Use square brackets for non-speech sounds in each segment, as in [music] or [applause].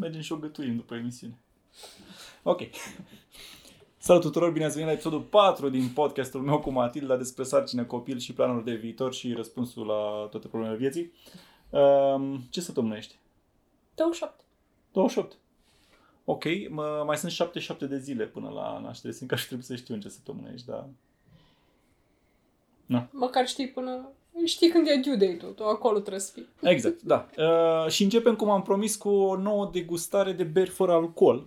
Mergem și o gătuim după emisiune. Ok. Salut tuturor, bine ați venit la episodul 4 din podcastul meu cu Matilda despre sarcină, copil și planuri de viitor și răspunsul la toate problemele vieții. Um, ce săptămână ești? 28. 28. Ok, mă, mai sunt 77 de zile până la naștere. Simt că aș trebui să știu în ce săptămână ești, dar... Na. Măcar știi până... Știi când e due date-ul, tu acolo trebuie să fii. Exact, da. Uh, și începem, cum am promis, cu o nouă degustare de beri fără alcool.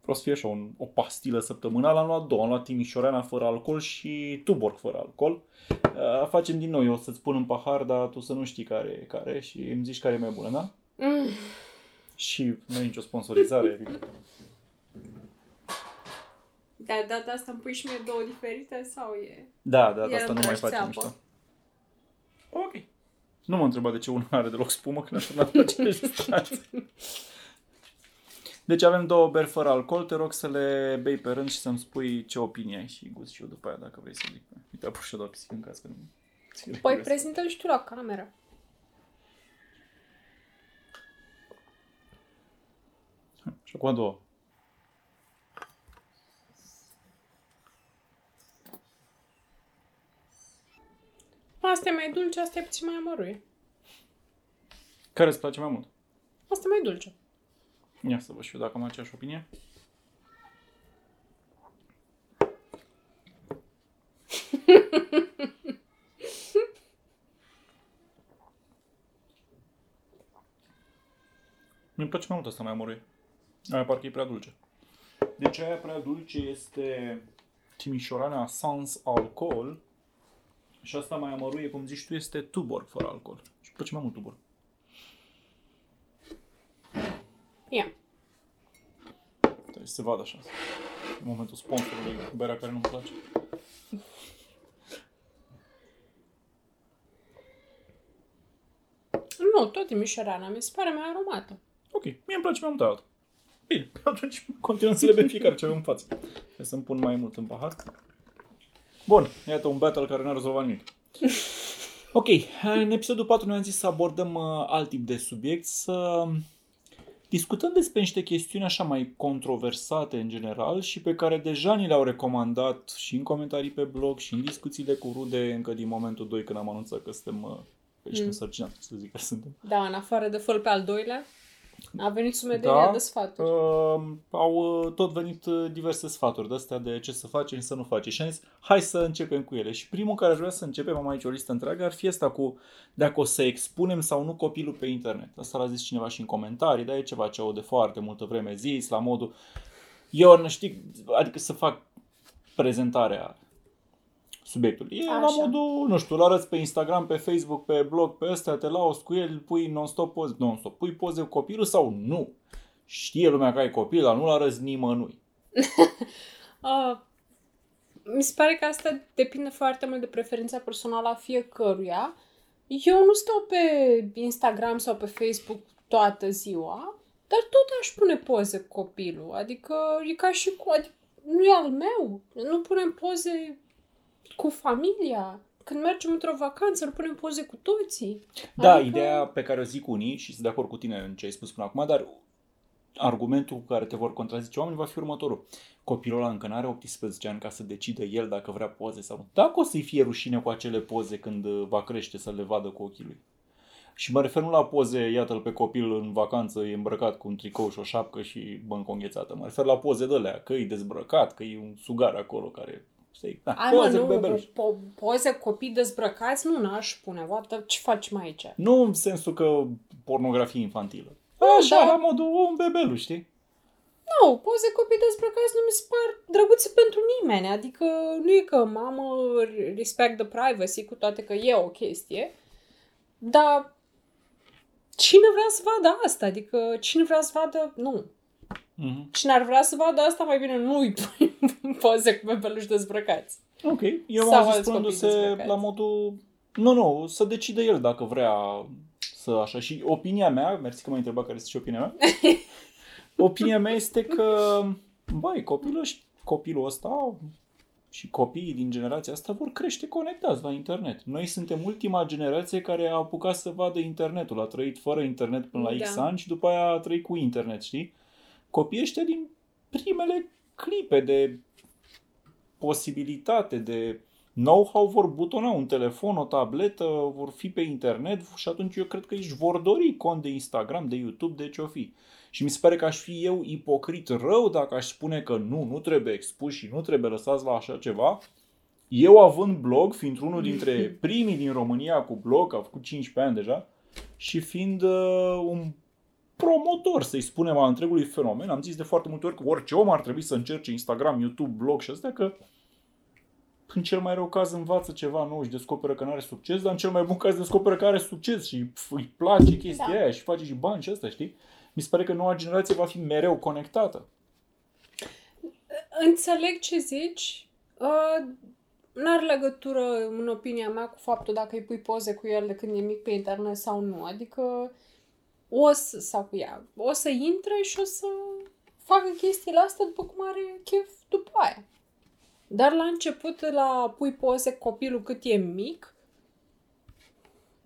Vreau să fie așa un, o pastilă săptămânală. Am luat două. Am luat Timișoreana fără alcool și Tuborg fără alcool. Uh, facem din nou. Eu o să-ți pun în pahar, dar tu să nu știi care e care și îmi zici care e mai bună, da? Mm. Și nu e nicio sponsorizare. [laughs] Da, data asta îmi pui și mie două diferite sau e... Da, da, E asta nu mai îmbrăci facem țeapă. mișto. Ok. Nu mă întreba de ce unul are deloc spumă când aș la aceleași [laughs] distanțe. Deci avem două beri fără alcool, te rog să le bei pe rând și să-mi spui ce opinie ai și gust și eu după aia dacă vrei să zic. Uite, apus și eu doar pisic în caz că nu... ți le Păi găsesc. prezintă-l și tu la cameră. Și acum două. Asta e mai dulce, asta e puțin mai amăruie. Care îți place mai mult? Asta e mai dulce. Ia să văd și eu dacă am aceeași opinie. Mi-mi place mai mult asta mai amăruie. Aia parcă e prea dulce. Deci aia prea dulce este Timișoarana Sans Alcohol și asta mai amăruie, cum zici tu, este Tuborg fără alcool. Și îmi place mai mult Tuborg. Ia. Trebuie să se vadă așa. În momentul sponsorului, berea care nu-mi place. Nu, tot Timișoreana, mi se pare mai aromată. Ok, mie îmi place mai mult altă. Bine, [laughs] atunci continuăm să le bem fiecare ce avem în față. Hai să-mi pun mai mult în pahar. Bun, iată un battle care n-a rezolvat nimic. [laughs] Ok, în episodul 4 ne-am zis să abordăm uh, alt tip de subiect, să discutăm despre niște chestiuni așa mai controversate în general și pe care deja ni le-au recomandat și în comentarii pe blog și în discuțiile cu rude încă din momentul 2 când am anunțat că suntem uh, ești Mm. însărcinat, să zic că suntem. Da, în afară de făl pe al doilea, a venit sumedenia Da. de sfaturi. Uh, au uh, tot venit uh, diverse sfaturi de astea de ce să facem și să nu facem. Și am zis, hai să începem cu ele. Și primul care aș vrea să începem, am aici o listă întreagă, ar fi asta cu dacă o să expunem sau nu copilul pe internet. Asta l-a zis cineva și în comentarii, dar e ceva ce au de foarte multă vreme zis, la modul... Eu nu știu, adică să fac prezentarea subiectului. E la Așa. modul, nu știu, îl arăți pe Instagram, pe Facebook, pe blog, pe ăstea, te lauzi cu el, pui non-stop poze, non-stop, pui poze cu copilul sau nu. Știe lumea că ai copil, dar nu-l arăți nimănui. [laughs] Uh, mi se pare că asta depinde foarte mult de preferința personală a fiecăruia. Eu nu stau pe Instagram sau pe Facebook toată ziua, dar tot aș pune poze cu copilul. Adică e ca și cu... Adică, nu e al meu. Nu punem poze cu familia. Când mergem într-o vacanță, nu punem poze cu toții. Da, Adică- ideea pe care o zic unii, și sunt de acord cu tine în ce ai spus până acum, dar argumentul cu care te vor contrazice oamenii va fi următorul. Copilul ăla încă n-are 18 ani ca să decide el dacă vrea poze sau nu. Dacă o să-i fie rușine cu acele poze când uh, va crește să le vadă cu ochii lui. Și mă refer nu la poze, iată-l pe copil în vacanță, e îmbrăcat cu un tricou și o șapcă și băncă înghețată. Mă refer la poze de alea, că e dezbrăcat, că e un sugar acolo care... Știi? Da, Ai, mă, poze cu nu, bebeluș. po- poze cu copii dezbrăcați, nu n-aș pune. What, ce faci mai aici? Nu în sensul că pornografie infantilă. Așa, da. la modul un bebeluș, știi? Nu, poze copii dezbrăcați nu mi se par drăguțe pentru nimeni. Adică nu e că mamă respect the privacy, cu toate că e o chestie. Dar cine vrea să vadă asta? Adică cine vrea să vadă... Nu. Mhm. Cine ar vrea să vadă asta, mai bine nu-i pui poze cu bebeluși dezbrăcați. Ok, eu Sau am zis alți spunându-se copii dezbrăcați. la modul... Nu, nu, să decide el dacă vrea să așa. Și opinia mea, mersi că m-ai întrebat care este și opinia mea, [laughs] opinia mea este că, băi, copilul, ăș- copilul ăsta și copiii din generația asta vor crește conectați la internet. Noi suntem ultima generație care a apucat să vadă internetul. A trăit fără internet până la X Da. ani și după aia a trăit cu internet, știi? Copiii ăștia din primele clipe de posibilitate, de know-how vor butona un telefon, o tabletă, vor fi pe internet și atunci eu cred că își vor dori cont de Instagram, de YouTube, de ce-o fi. Și mi se pare că aș fi eu ipocrit rău dacă aș spune că nu, nu trebuie expus și nu trebuie lăsați la așa ceva. Eu având blog, fiind unul dintre [laughs] primii din România cu blog, a făcut 15 ani deja, și fiind uh, un promotor, să-i spunem, al întregului fenomen, am zis de foarte multe ori că orice om ar trebui să încerce Instagram, YouTube, blog și astea, că în cel mai rău caz învață ceva nou și descoperă că nu are succes, dar în cel mai bun caz descoperă că are succes și pf, îi place chestia Da. aia și face și bani și asta, știi? Mi se pare că noua generație va fi mereu conectată. Înțeleg ce zici. Uh, n-are legătură, în opinia mea, cu faptul dacă îi pui poze cu el de când e mic pe internet sau nu. Adică o să, sau cu ea, o să intre și o să facă chestiile astea după cum are chef după aia. Dar la început, la pui poze cu copilul cât e mic,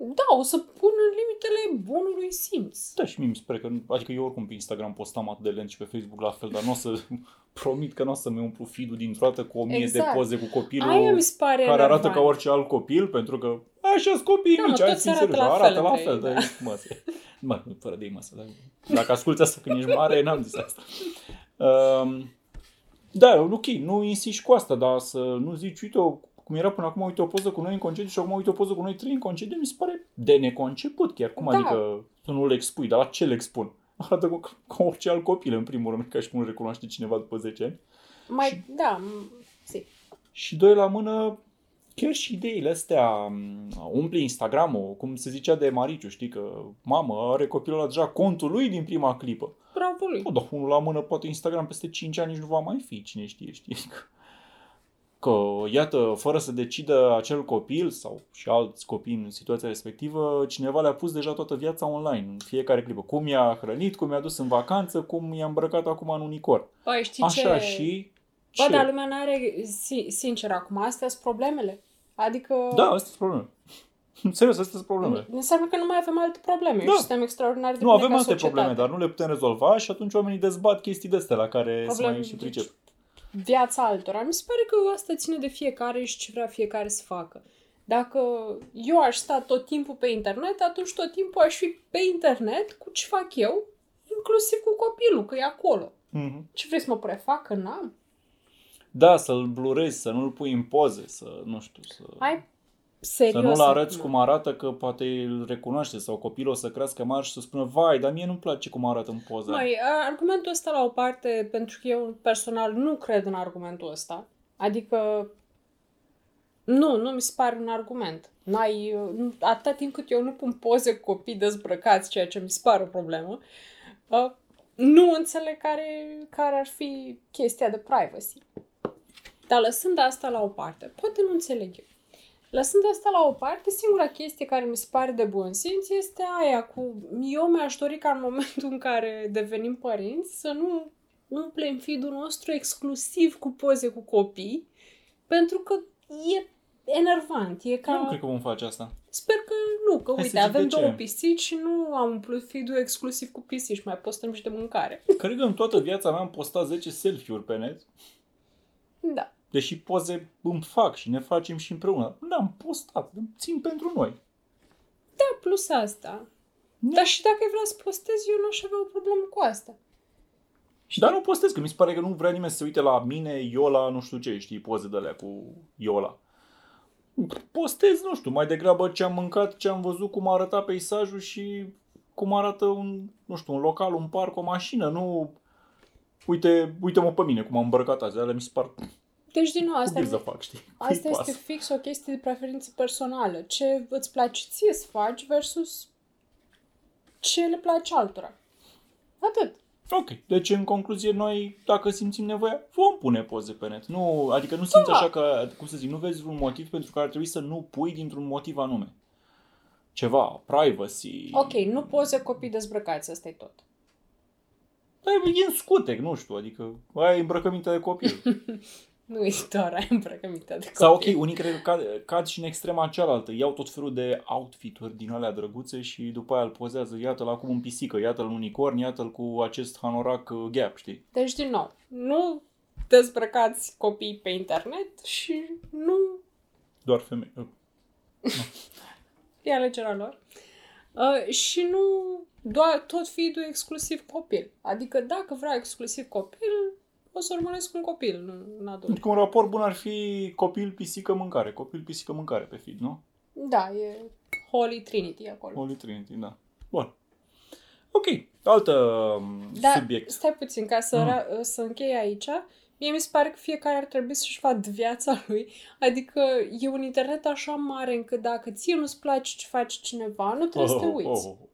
da, o să pun în limitele bunului simț. Da, și mie mi se pare că, adică eu oricum pe Instagram postam atât de lent și pe Facebook la fel, dar nu o să, [laughs] promit că nu o să-mi umplu feed din toată cu o mie Exact. de poze cu copilul Aia mi se pare care arată enervant. ca orice alt copil, pentru că așa sunt copiii Da, mă, mici, hai toți să fim arată serioși, la arată fel la între fel, ei, dar da. mă, se- mă, fără de masă, dar dacă asculti asta când ești mare, n-am zis asta. Um, da, ok, nu insisti cu asta, dar să nu zici, uite, o- cum era până acum, uite o poză cu noi în concediu și acum uite o poză cu noi trei în concediu, mi se pare de neconceput chiar. Cum Da. adică să nu le expui, dar la ce le expun? [laughs] Arată ca, ca orice alt copil, în primul rând, ca și cum nu recunoaște cineva după 10 ani. Mai, da, m- zi. Și doi la mână, chiar și ideile astea, m, umpli Instagram-ul, cum se zicea de Mariciu, știi că mamă, are copilul ăla deja contul lui din prima clipă. Bravo lui. Nu, dar unul la mână, poate Instagram peste 5 ani nici nu va mai fi, cine știe, știi? [laughs] Că, iată, fără să decidă acel copil sau și alți copii în situația respectivă, cineva le-a pus deja toată viața online, în fiecare clipă. Cum i-a hrănit, cum i-a dus în vacanță, cum i-a îmbrăcat acum în unicor. Băi, știi Așa ce? și... Bă, ce? dar lumea n-are, si- sincer, acum, astea sunt problemele. Adică... Da, astea sunt probleme. [laughs] Serios, astea sunt probleme. Înseamnă că nu mai avem alte probleme. Da. Și suntem extraordinar de Nu, bine avem ca alte societate. probleme, dar nu le putem rezolva și atunci oamenii dezbat chestii de astea la care se Probleme- mai și pricep. Viața altora. Mi se pare că asta ține de fiecare și ce vrea fiecare să facă. Dacă eu aș sta tot timpul pe internet, atunci tot timpul aș fi pe internet cu ce fac eu, inclusiv cu copilul, că e acolo. Mhm. Ce vrei să mă prefac? Că n-am. Da, să-l blurezi, să nu-l pui în poze, să, nu știu, să... Hai, serios. Să nu-l arăți acum. cum arată, că poate îl recunoaște sau copilul o să crească mare și să spună Vai, dar mie nu-mi place cum arată în poza aia." Mai, argumentul ăsta la o parte, pentru că eu personal nu cred în argumentul ăsta. Adică, nu, nu mi se pare un argument. N-ai, nu- atâta timp cât eu nu pun poze cu copii dezbrăcați, ceea ce mi se pare o problemă, uh, nu înțeleg care, care ar fi chestia de privacy. Dar lăsând asta la o parte, poate nu înțeleg eu. Lăsând asta la o parte, singura chestie care mi se pare de bun simț este aia cu... Eu mi-aș dori ca în momentul în care devenim părinți să nu umplem feed-ul nostru exclusiv cu poze cu copii, pentru că e enervant. E ca... Eu nu cred că vom face asta. Sper că nu, că Hai să uite, zic avem de ce. două pisici și nu am umplut feed-ul exclusiv cu pisici, mai postăm și de mâncare. Cred că în toată viața mea am postat 10 selfie-uri pe net, Da. Deși poze îmi fac și ne facem și împreună. N-am postat, îmi țin pentru noi. Da, plus asta. Da. Dar și dacă ai vrea să postezi, eu nu aș avea o problemă cu asta. Și dar nu postez, că mi se pare că nu vrea nimeni să se uite la mine, Iola, nu știu ce, știi, poze de alea cu Iola. Postez, nu știu, mai degrabă ce am mâncat, ce am văzut, cum arăta peisajul și cum arată un, nu știu, un local, un parc, o mașină, nu... Uite, uite-mă pe mine cum am îmbrăcat azi, alea mi se par Deci, din nou, cu asta, să fac, știi? asta Cui este pasă? fix o chestie de preferință personală. Ce îți place ție să faci versus ce le place altora. Atât. Ok, deci în concluzie noi, dacă simțim nevoia, vom pune poze pe net. Nu, adică nu simți Da. așa că, cum să zic, nu vezi un motiv pentru care ar trebui să nu pui dintr-un motiv anume. Ceva, privacy. Ok, nu poze copii dezbrăcați, asta e tot. Dar e în scutec, nu știu, adică ai îmbrăcămintea de copil. [laughs] Nu e doar aia îmbrăcămintea de copil. Sau ok, unii cred că cad, cad și în extrema cealaltă. Iau tot felul de outfit-uri din alea drăguțe și după aia îl pozează. Iată-l acum în pisică, iată-l în unicorn, iată-l cu acest hanorac uh, gap, știi? Deci, din nou, nu dezbrăcați copii pe internet și nu Doar femei. Uh, [laughs] e alegerea lor. Uh, și nu doar tot feed-ul exclusiv copil. Adică dacă vreau exclusiv copil, o să urmăresc un copil, nu un adult. Adică un raport bun ar fi copil, pisică, mâncare. Copil, pisică, mâncare pe feed, nu? Da, e Holy Trinity acolo. Holy Trinity, da. Bun. Ok, altă um, Dar subiect. stai puțin, ca să, Mm. ra- să închei aici, mie mi se pare că fiecare ar trebui să-și vadă viața [laughs] lui. Adică e un internet așa mare încât dacă ție nu-ți place ce face cineva, nu trebuie să te uiți. oh, oh.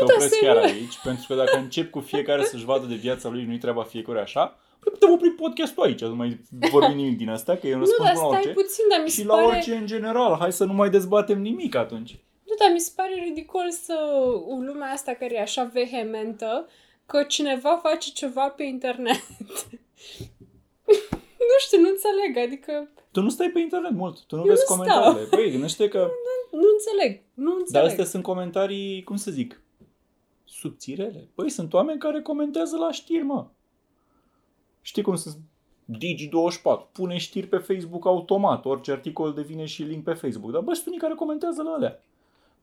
Nu, Te dar opresc chiar serios. aici, pentru că dacă încep cu fiecare să-și vadă de viața lui, nu-i treaba fiecare așa, păi putem opri podcastul aici, nu mai vorbim [laughs] nimic din asta, că e un Nu, răspuns dar bun la stai orice. puțin, dar mi se Și la pare... orice în general, hai să nu mai dezbatem nimic atunci. Nu, dar mi se pare ridicol să în lumea asta care e așa vehementă că cineva face ceva pe internet. [laughs] nu știu, nu înțeleg, adică Tu nu stai pe internet mult, tu nu Eu vezi nu comentariile. Băi, gândește că... [laughs] nu înțeleg, nu Dar înțeleg. astea sunt comentarii, cum să zic, subțirele. Băi, sunt oameni care comentează la știri, mă. Știi cum sunt Digi24, pune știri pe Facebook automat, orice articol devine și link pe Facebook. Dar bă, sunt unii care comentează la alea.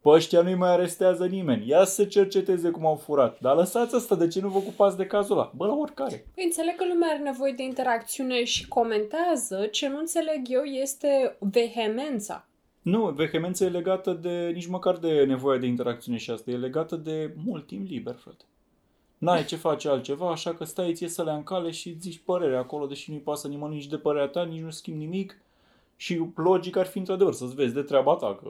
Pe ăștia nu-i mai arestează nimeni. Ia să cerceteze cum au furat. Dar lăsați asta, de ce nu vă ocupați de cazul ăla? Bă, la oricare. Păi înțeleg că lumea are nevoie de interacțiune și comentează. Ce nu înțeleg eu este vehemența. Nu, vehemența e legată de, nici măcar de nevoia de interacțiune și asta, e legată de mult timp liber, frate. N-ai ce face altceva, așa că stai ție să le în cale și zici părerea acolo, deși nu-i pasă nimănui nici de părerea ta, nici nu schimbi nimic. Și logic ar fi într-adevăr să-ți vezi de treaba ta, că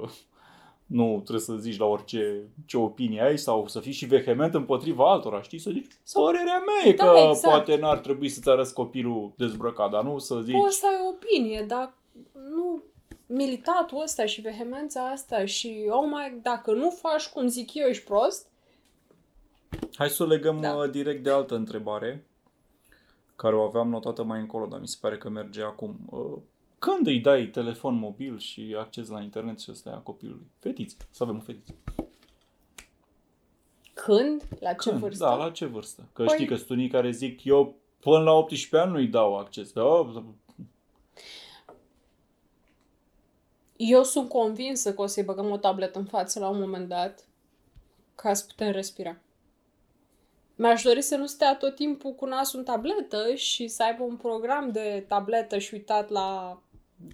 nu trebuie să zici la orice ce opinie ai sau să fii și vehement împotriva altora, știi? Să zici, părerea mea e Da, că exact. poate n-ar trebui să-ți arăți copilul dezbrăcat, dar nu să zici... Poți să ai o opinie, dar nu militatul ăsta și vehemența asta și oh my, dacă nu faci cum zic eu, ești prost, Hai să o legăm Da. da. direct de altă întrebare, care o aveam notată mai încolo, dar mi se pare că merge acum. Uh, Când îi dai telefon mobil și acces la internet și ăsta a copilului? Fetiță, să avem o fetiță. când, la ce Când? vârstă? Da, la ce vârstă? Că Păi- știi că sunt unii care zic, eu până la 18 ani nu-i dau acces. Da, Eu sunt convinsă că o să-i băgăm o tabletă în față la un moment dat ca să putem respira. Mi-aș dori să nu stea tot timpul cu nasul în tabletă și să aibă un program de tabletă și uitat la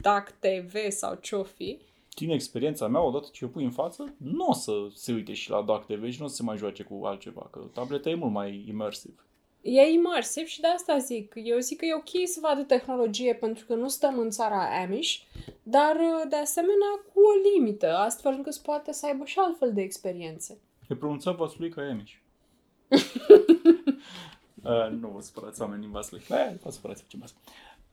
DAC TV sau ce-o fi. din experiența mea, odată ce o pui în față, nu o să se uite și la DAC TV și nu o să se mai joace cu altceva, că tableta e mult mai immersiv. E imersiv și de asta zic. Eu zic că e ok să vadă tehnologie pentru că nu stăm în țara Amish, dar de asemenea cu o limită, astfel încât să poate să aibă și altfel de experiențe. E pronunțat Vaslui ca Emiș. uh, nu vă supărați oameni din Vaslui. Eh, vă supărați, facem asta.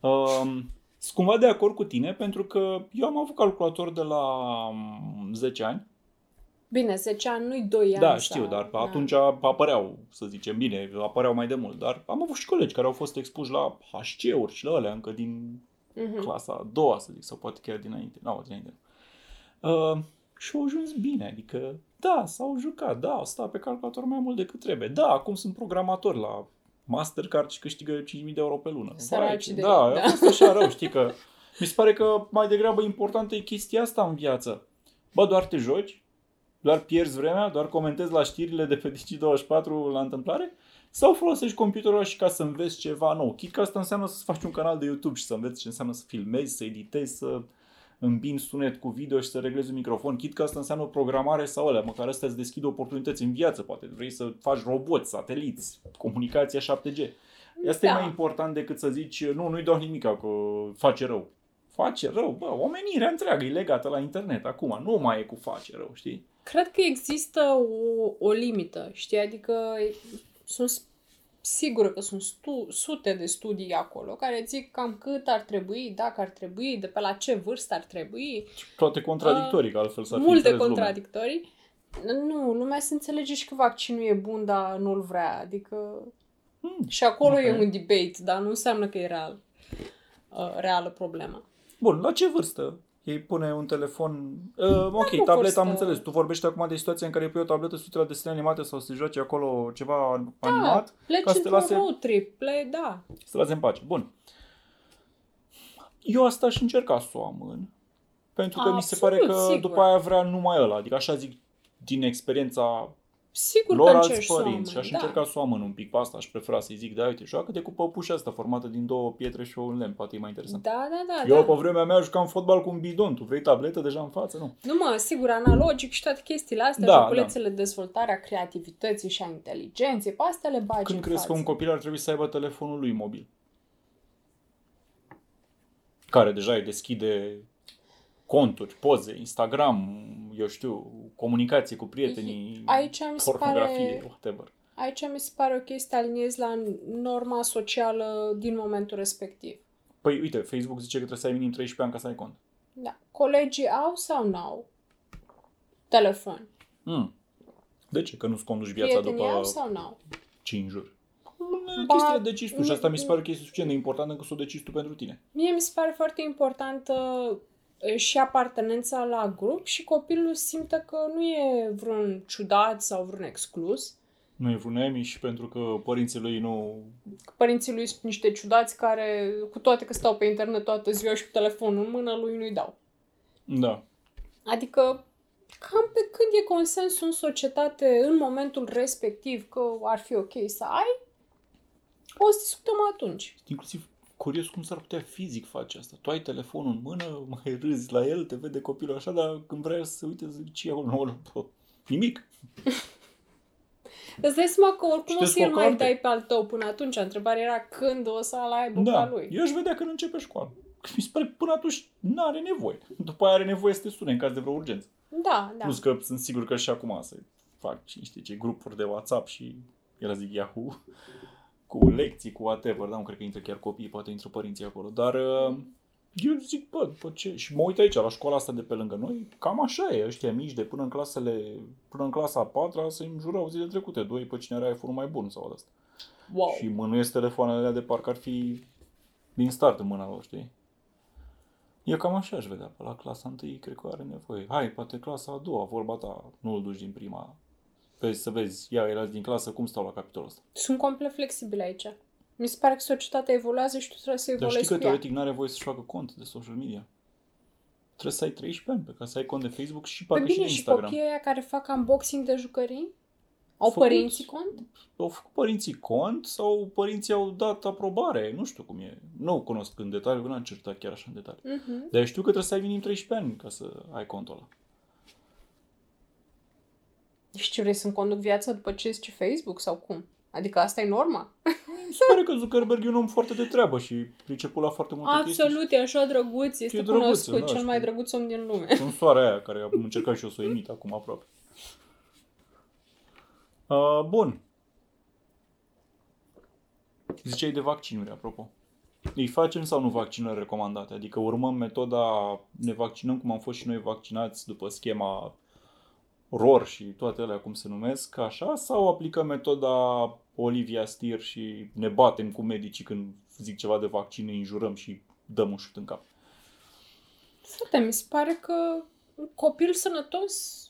Uh, sunt cumva de acord cu tine pentru că eu am avut calculator de la um, 10 ani. Bine, 10 ani nu-i 2 ani. Da, sau- știu, dar da. atunci apăreau, să zicem bine, apăreau mai de mult. Dar am avut și colegi care au fost expuși la HC-uri și la alea încă din Mhm. clasa a doua, să zic, sau poate chiar dinainte. Nu, dinainte. Uh, și au ajuns bine, adică, da, s-au jucat, da, au stat pe calculator mai mult decât trebuie. Da, acum sunt programatori la Mastercard și câștigă 5.000 de euro pe lună. Săraci Vai, de- da, da. a fost așa rău, știi că mi se pare că mai degrabă importantă e chestia asta în viață. Bă, doar te joci, doar pierzi vremea, doar comentezi la știrile de pe Digi24 la întâmplare sau folosești computerul și ca să înveți ceva nou. Chit că asta înseamnă să faci un canal de YouTube și să înveți ce înseamnă să filmezi, să editezi, să îmbini sunet cu video și să reglezi un microfon. Chit că asta înseamnă programare sau alea, măcar astea îți deschid oportunități în viață, poate vrei să faci roboți, sateliți, comunicația 7G. Asta Da. e mai important decât să zici, nu, nu-i dau nimic că face rău. Face rău, bă, omenirea întreagă e legată la internet acum, nu mai e cu face rău, știi? Cred că există o, o limită, știi? Adică sunt s- sigură că sunt stu- sute de studii acolo care zic cam cât ar trebui, dacă ar trebui, de pe la ce vârstă ar trebui. Toate contradictorii, că altfel s-ar fi multe înțeles lumea. contradictorii. Nu, lumea se înțelege și că vaccinul e bun, dar nu-l vrea. Adică... Hmm. Și acolo Ok. e un debate, dar nu înseamnă că e real. uh, reală problemă. Bun, la ce vârstă? Ei pune un telefon... Uh, ok, nu tableta vârstă. am înțeles. Tu vorbești acum de situația în care pui o tabletă sută la desene animate sau să joace acolo ceva animat Pleci ca să te într-un lase, road trip, ple, da. să te lase în pace. Bun. Eu asta aș încerca să o amân. Pentru că mi se Absolut, pare că sigur. după aia vrea numai ăla. Adică așa zic din experiența Sigur lor că alți încerci să o părinți și aș amâni, încerca să o amân un pic pe asta. Aș prefera să-i zic, da, uite, joacă-te cu păpușa asta formată din două pietre și un lemn. Poate e mai interesant. Da, da, da. Eu da. pe vremea mea jucam fotbal cu un bidon. Tu vrei tabletă deja în față? Nu. Nu mă, sigur, analogic și toate chestiile astea, Da, joculețele, dezvoltarea creativității și a inteligenței, pe astea le bagi Când în crezi că față. un copil ar trebui să aibă telefonul lui mobil? Care deja îi deschide conturi, poze, Instagram, eu știu, comunicație cu prietenii, Aici mi se pornografie, pare, whatever. aici mi se pare ok să te aliniezi la norma socială din momentul respectiv. Păi uite, Facebook zice că trebuie să ai minim 13 ani ca să ai cont. Da. Colegii au sau nu au telefon? Mm. De ce? Că nu-ți conduci viața Prietenii după au sau nu au? 5 juri. Ba, Chestia decizi tu și asta mi se mm, pare că este suficient de importantă că să o decizi tu pentru tine. Mie mi se pare foarte importantă e, și apartenența la grup și copilul simte că nu e vreun ciudat sau vreun exclus. Nu e vreun emiș pentru că părinții lui nu... Că părinții lui sunt niște ciudați care, cu toate că stau pe internet toată ziua și cu telefonul în mână, lui nu-i dau. Da. Adică, cam pe când e consensul în societate în momentul respectiv că ar fi ok să ai, o să discutăm atunci. Inclusiv curios cum s-ar putea fizic face asta. Tu ai telefonul în mână, [laughs] mai râzi la el, te vede copilul așa, dar când vrea să se uite, zici, ce e acolo? Nu, bă, nimic. Îți dai seama că oricum o Citesc să el o mai carte. dai pe al tău până atunci. Întrebarea era când o să aibă pe Da, al lui. eu aș vedea când începe școala. Că Mi se pare că până atunci nu are nevoie. După aia are nevoie să te sune în caz de vreo urgență. Da, da. Plus că sunt sigur că și acum se fac și niște ce grupuri de WhatsApp și, el zic Yahoo, cu lecții, cu whatever, dar nu cred că intră chiar copiii, poate intră părinții acolo. Dar uh, eu zic, bă, după ce... Și mă uit aici, la școala asta de pe lângă noi, cam așa e, ăștia mici de până în clasele, până în clasa a patra se înjurau zile trecute, doi pe cine are iPhone mai bun sau asta. Wow. Și mânuiesc telefoanele alea de parcă ar fi din start în mâna lor, știi? Eu cam așa aș vedea, pe la clasa întâi cred că are nevoie. Hai, poate clasa a doua, vorba ta, nu îl duci din prima. Vezi să vezi, ia, erați din clasă, cum stau la capitolul ăsta. Sunt complet flexibil aici. Mi se pare că societatea evoluează și tu trebuie să Dar evoluezi știi că cu ea. teoretic n-are voie să-și facă cont de social media. Trebuie să ai 13 ani pe ca să ai cont de Facebook și Păi parcă și bine, de și Instagram. copiii ăia care fac unboxing de jucării? Au Făcut. părinții cont? Au făcut părinții cont sau părinții au dat aprobare, nu știu cum e. Nu cunosc în detaliu, că n-am certat chiar așa în detaliu. Mhm. Dar eu știu că trebuie să ai minim 13 ani ca să ai contul ăla. Și ce vrei să-mi conduc viața după ce zice Facebook sau cum? Adică asta e norma? Mi se pare că Zuckerberg e un om foarte de treabă și priceput la foarte multe chestii. Absolut, e așa drăguț, este E drăguț, cunoscut, da, cel mai știu. drăguț om din lume. Sunt soarea aia care am încercat și eu să o imit acum aproape. Uh, bun. Ziceai de vaccinuri, apropo. Îi facem sau nu vaccinări recomandate? Adică urmăm metoda, ne vaccinăm cum am fost și noi vaccinați după schema ROR și toate alea cum se numesc, așa? Sau aplicăm metoda Olivia Stier și ne batem cu medicii când zic ceva de vaccin, îi înjurăm și dăm un șut în cap? Frate, mi se pare că un copil sănătos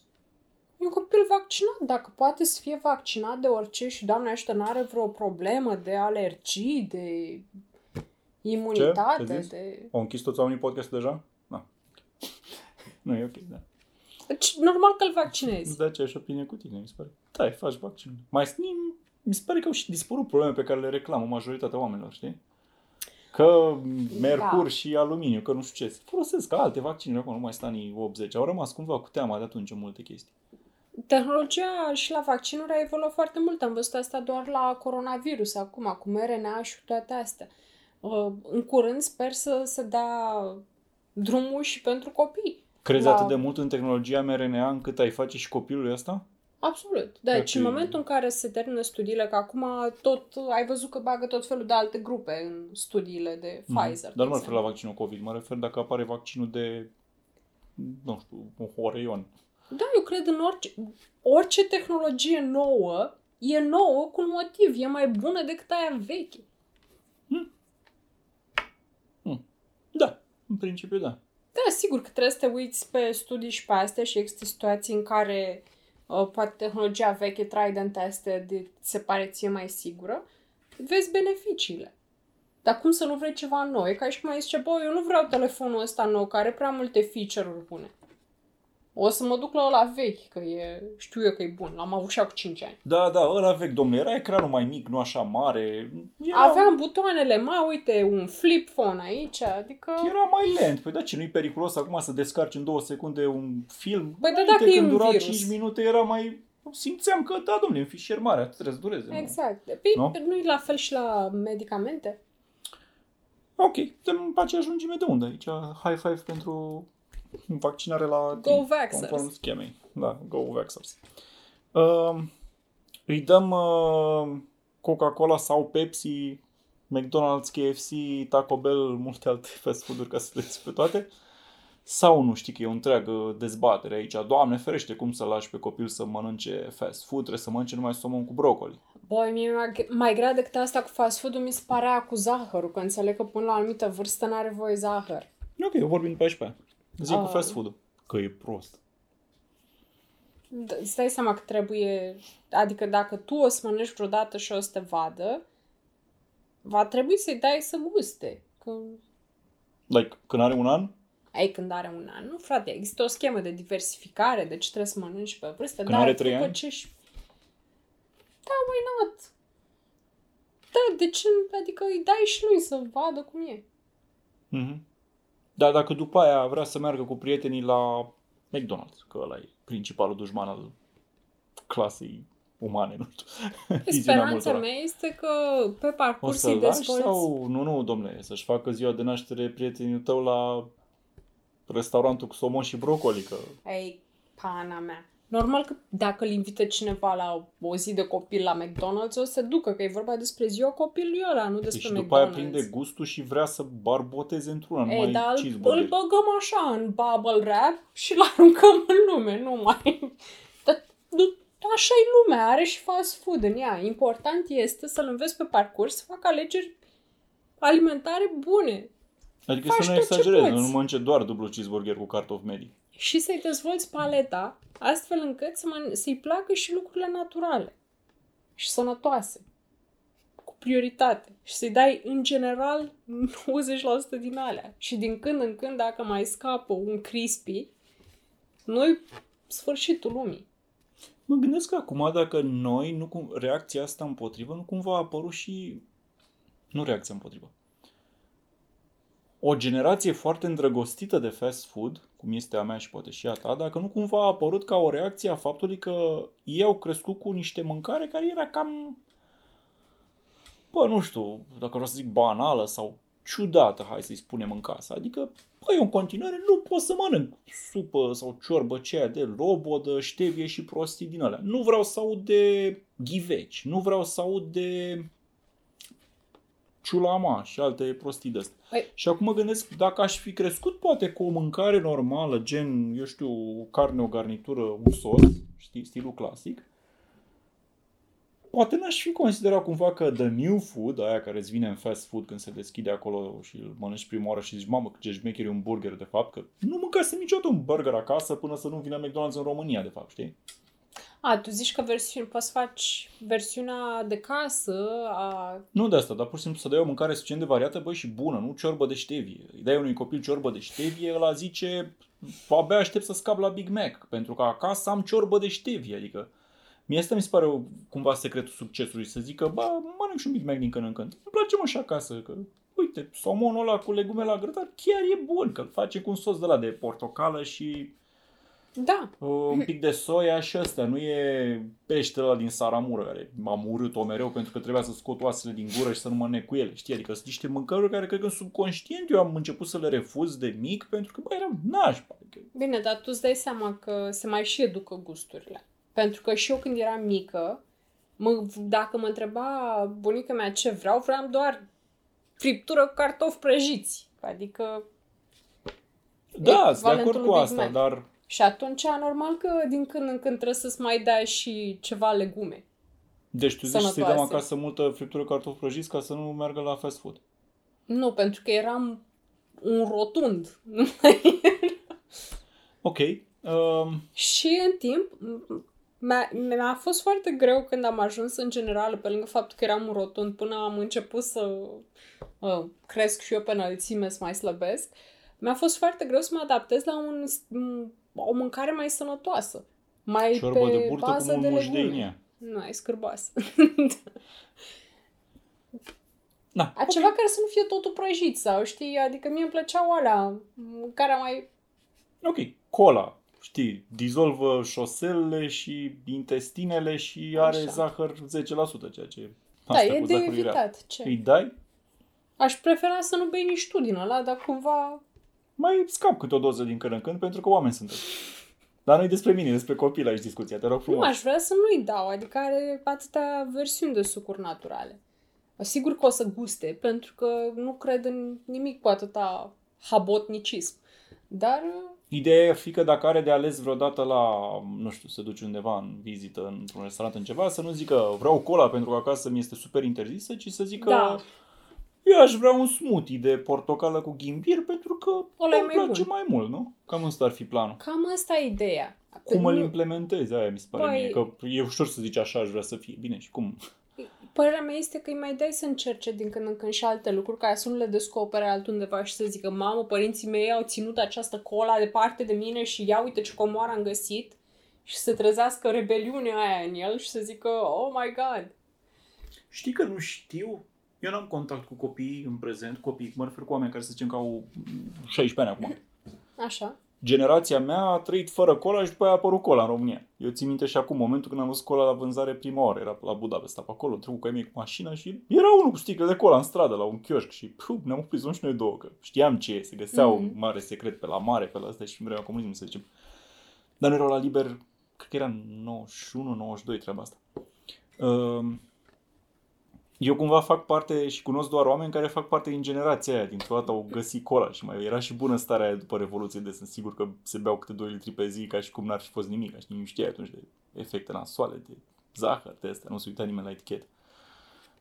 e un copil vaccinat. Dacă poate să fie vaccinat de orice și doamne ajută n-are vreo problemă de alergii, de imunitate, Ce? Ce zici? de... Au închis toți oamenii podcastul deja? Da. nu e ok, da. Deci, normal că îl vaccinezi. Îți da aceeași opinie cu tine, mi se pare. Da, faci vaccin. Mai sunt- mi se pare că au și dispărut probleme pe care le reclamă majoritatea oamenilor, știi? Că mercur Da. și aluminiu, că nu știu ce. Folosesc alte vaccinuri acum, nu mai sunt anii 80. Au rămas cumva cu teama de atunci în multe chestii. Tehnologia și la vaccinuri a evoluat foarte mult. Am văzut asta doar la coronavirus acum, cu mRNA și cu toate astea. Uh, În curând sper să se dea drumul și pentru copii. Crezi La- atât de mult în tehnologia mRNA încât ai face și copilului asta? Absolut. Deci, în Ok. momentul în care se termină studiile, că acum tot ai văzut că bagă tot felul de alte grupe în studiile de Pfizer. Dar de nu mă refer la exemplu. vaccinul COVID, mă refer dacă apare vaccinul de, nu știu, un horeion. Da, eu cred în orice, orice tehnologie nouă e nouă cu un motiv. E mai bună decât aia veche. În principiu, da. Da, sigur că trebuie să te uiți pe studii și pe astea și există situații în care uh, poate tehnologia veche, tried and tested, se pare ție mai sigură, vezi beneficiile. Dar cum să nu vrei ceva nou? E ca și cum ai zice, bă, eu nu vreau telefonul ăsta nou, care are prea multe feature-uri bune. O să mă duc la ăla vechi, că e, știu eu că e bun. L-am avut și cu 5 ani. Da, da, ăla vechi, domnule, era ecranul mai mic, nu așa mare. Era... Aveam butoanele, mai uite, un flip phone aici, adică... Era mai lent. Păi da, ce nu-i periculos acum să descarci în două secunde un film? Păi da, dacă e când un dura virus. 5 minute era mai... Simțeam că, da, domnule, în fișier mare, atât trebuie să dureze. Exact. Păi Nu? nu? nu-i la fel și la medicamente? Ok, suntem pe aceeași lungime de undă aici. High five pentru vaccinare la Go timp, Vaxxers. Conform schemei. Da, Go Vaxxers. Uh, îi dăm uh, Coca-Cola sau Pepsi, McDonald's, KFC, Taco Bell, multe alte [laughs] fast food-uri ca să le zic pe toate. Sau nu știi că e o întreagă dezbatere aici. Doamne ferește, cum să lași pe copil să mănânce fast food, trebuie să mănânce numai somon cu brocoli. Băi, mie mai, mai grea decât asta cu fast food-ul mi se parea cu zahărul, că înțeleg că până la o anumită vârstă n-are voie zahăr. Ok, eu vorbim după 14 Zic cu Ah. fast food Că e prost. D- Îți dai seama că trebuie... Adică dacă tu o să mănânci vreodată și o să te vadă, va trebui să-i dai să guste. Că Like, când are un an, ai când are un an. Nu, frate, există o schemă de diversificare, deci trebuie să mănânci pe vârstă. Când dar are trei după ani? Ce și... Da, why not? Da, de ce? Adică îi dai și lui să vadă cum e. Mhm. Dar dacă după aia vrea să meargă cu prietenii la McDonald's, că ăla e principalul dușman al clasei umane, nu știu. [laughs] viziunea Speranța multora. mea este că pe O parcurs să îi lași dezvolți... sau... Nu, nu, domnule, să-și facă ziua de naștere prietenul tău la restaurantul cu somon și brocoli, că... Ei, pana mea. Normal că dacă îl invită cineva la o zi de copil la McDonald's, o să se ducă, că e vorba despre ziua copilului ăla, nu despre și McDonald's. după aia prinde gustul și vrea să barboteze într-una, Ei, numai dar îl, îl cheeseburger. băgăm așa în bubble wrap și îl aruncăm în lume, nu mai... Dar, nu, așa e lumea, are și fast food în ea. Important este să-l înveți pe parcurs să facă alegeri alimentare bune Adică faci să nu tot ce exagerezi, poți. nu mănânce doar dublu cheeseburger cu cartofi medii. Și să-i dezvolți paleta astfel încât să măn- să-i placă și lucrurile naturale și sănătoase, cu prioritate și să-i dai în general 90% din alea. Și din când în când, dacă mai scapă un crispy, nu-i sfârșitul lumii. Mă gândesc că acum dacă noi, nu cum, reacția asta împotrivă, nu cumva a apărut și... Nu reacția împotrivă. O generație foarte îndrăgostită de fast food, cum este a mea și poate și a ta, dacă nu cumva a apărut ca o reacție a faptului că ei au crescut cu niște mâncare care era cam... Bă, nu știu, dacă vreau să zic banală sau ciudată, hai să-i spunem în casă. Adică, bă, eu în continuare nu pot să mănânc supă sau ciorbă aceea de lobodă, ștevie și prostii din alea. Nu vreau să aud de ghiveci, nu vreau să aud de ciulama și alte prostii de astea. Păi- Și acum mă gândesc, dacă aș fi crescut poate cu o mâncare normală, gen, eu știu, carne, o garnitură, un sos, știi, stilul clasic, poate n-aș fi considerat cumva că the new food, aia care îți vine în fast food când se deschide acolo și îl mănânci prima oară și zici, mamă, ce șmecher e un burger, de fapt, că nu mâncasem niciodată un burger acasă până să nu vină McDonald's în România, de fapt, știi? A, tu zici că versiuni, poți să faci versiunea de casă a... Nu de asta, dar pur și simplu să dai o mâncare suficient de variată, băi, și bună, nu ciorbă de ștevie. Îi dai unui copil ciorbă de ștevie, ăla zice, abia aștept să scap la Big Mac, pentru că acasă am ciorbă de ștevie, adică Mie asta mi se pare o- cumva secretul succesului, să zică, bă, mănânc și un Big Mac din când în când. Îmi place mă și acasă, că, uite, somonul ăla cu legume la grătar chiar e bun, că îl face cu un sos de la de portocală și Da, uh, un pic de soia și ăsta. Nu e peștele ăla din Saramură, care m-am urât-o mereu pentru că trebuia să scot oasele din gură și să nu mănânc cu ele, știi? Adică sunt niște mâncăruri care cred că în subconștient eu am început să le refuz de mic pentru că, bă, eram nașpa. Adică, Bine, dar tu îți dai seama că se mai și educă gusturile. Pentru că și eu când eram mică, mă, dacă mă întreba bunica mea ce vreau, vreau doar friptură cu cartofi prăjiți. Adică... da, sunt de Echivalentul acord cu lui Big asta, Mac. dar Și atunci, normal că din când în când trebuie să-ți mai dai și ceva legume. Deci tu zici să-i dăm Sănătoase. acasă multă friptură cartofi prăjiți ca să nu meargă la fast food. Nu, pentru că eram un rotund. Nu [laughs] mai Ok. Um, Și în timp, mi-a, mi-a fost foarte greu când am ajuns în general, pe lângă faptul că eram un rotund, până am început să uh, cresc și eu pe înălțime, să mai slăbesc, mi-a fost foarte greu să mă adaptez la un, o mâncare mai sănătoasă. Mai ciorbă pe de burtă bază cu de un muș de legume. în ea. Nu, e scârboasă. Da. A ceva care să nu fie totul prăjit sau, știi, adică mie îmi plăceau alea, care mai... Ok. Cola. Știi, dizolvă șoselele și intestinele și are Așa. zahăr 10%, ceea ce Da, asta e cu de zahărul rea. evitat. Ce? Îi dai, Aș prefera să nu bei nici tu din ăla, dar cumva... mai scap câte o doză din când în când, pentru că oameni sunteți. Dar nu e despre mine, e despre copil aici discuția, te rog Nu frumos. aș vrea să nu-i dau, adică are atâtea versiuni de sucuri naturale. Sigur că o să guste, pentru că nu cred în nimic cu atâta habotnicism. Dar Ideea ar fi că dacă are de ales vreodată la, nu știu, să duci undeva în vizită, într-un restaurant, în ceva, să nu zică vreau cola pentru că acasă mi este super interzisă, ci să zică Da. Eu aș vrea un smoothie de portocală cu ghimbir pentru că Ăla e îmi mai place bun. mai mult, nu? Cam ăsta ar fi planul. cam asta e ideea. Cum îl Nu- implementezi, aia mi se pare Păi- mie, că e ușor să zici așa aș vrea să fie. Bine, și cum? Părerea mea este că îi mai dai să încerce din când în când și alte lucruri ca să nu le descopere altundeva și să zică mamă, părinții mei au ținut această cola departe de mine și ia uite ce comoară am găsit și să trezească rebeliunea aia în el și să zică oh my god. Știi că nu știu? Eu n-am contact cu copiii în prezent, copii, mă refer cu oameni care să zicem că au 16 ani acum. Așa. generația mea a trăit fără cola și după aia a apărut cola în România. Eu țin minte și acum momentul când am văzut cola la vânzare prima oară, era la Budapesta pe acolo, trecut cu ai mei cu mașina și era unul cu sticlă de cola în stradă la un chioșc și puh, ne-am oprit să și noi două, că știam ce e, se găseau Mhm. mm-hmm. mare secret pe la mare, pe la astea și în vremea comunismului, să zicem. Dar nu erau la liber, cred că era în 91-92 treaba asta. Um, eu cumva fac parte și cunosc doar oameni care fac parte din generația aia. Dintr-o dată au găsit cola și mai era și bună starea aia după Revoluție, de sunt sigur că se beau câte 2 litri pe zi ca și cum n-ar fi fost nimic. Și nimeni știa atunci de efecte nasoale, de zahăr, de astea. Nu se uita nimeni la etichetă.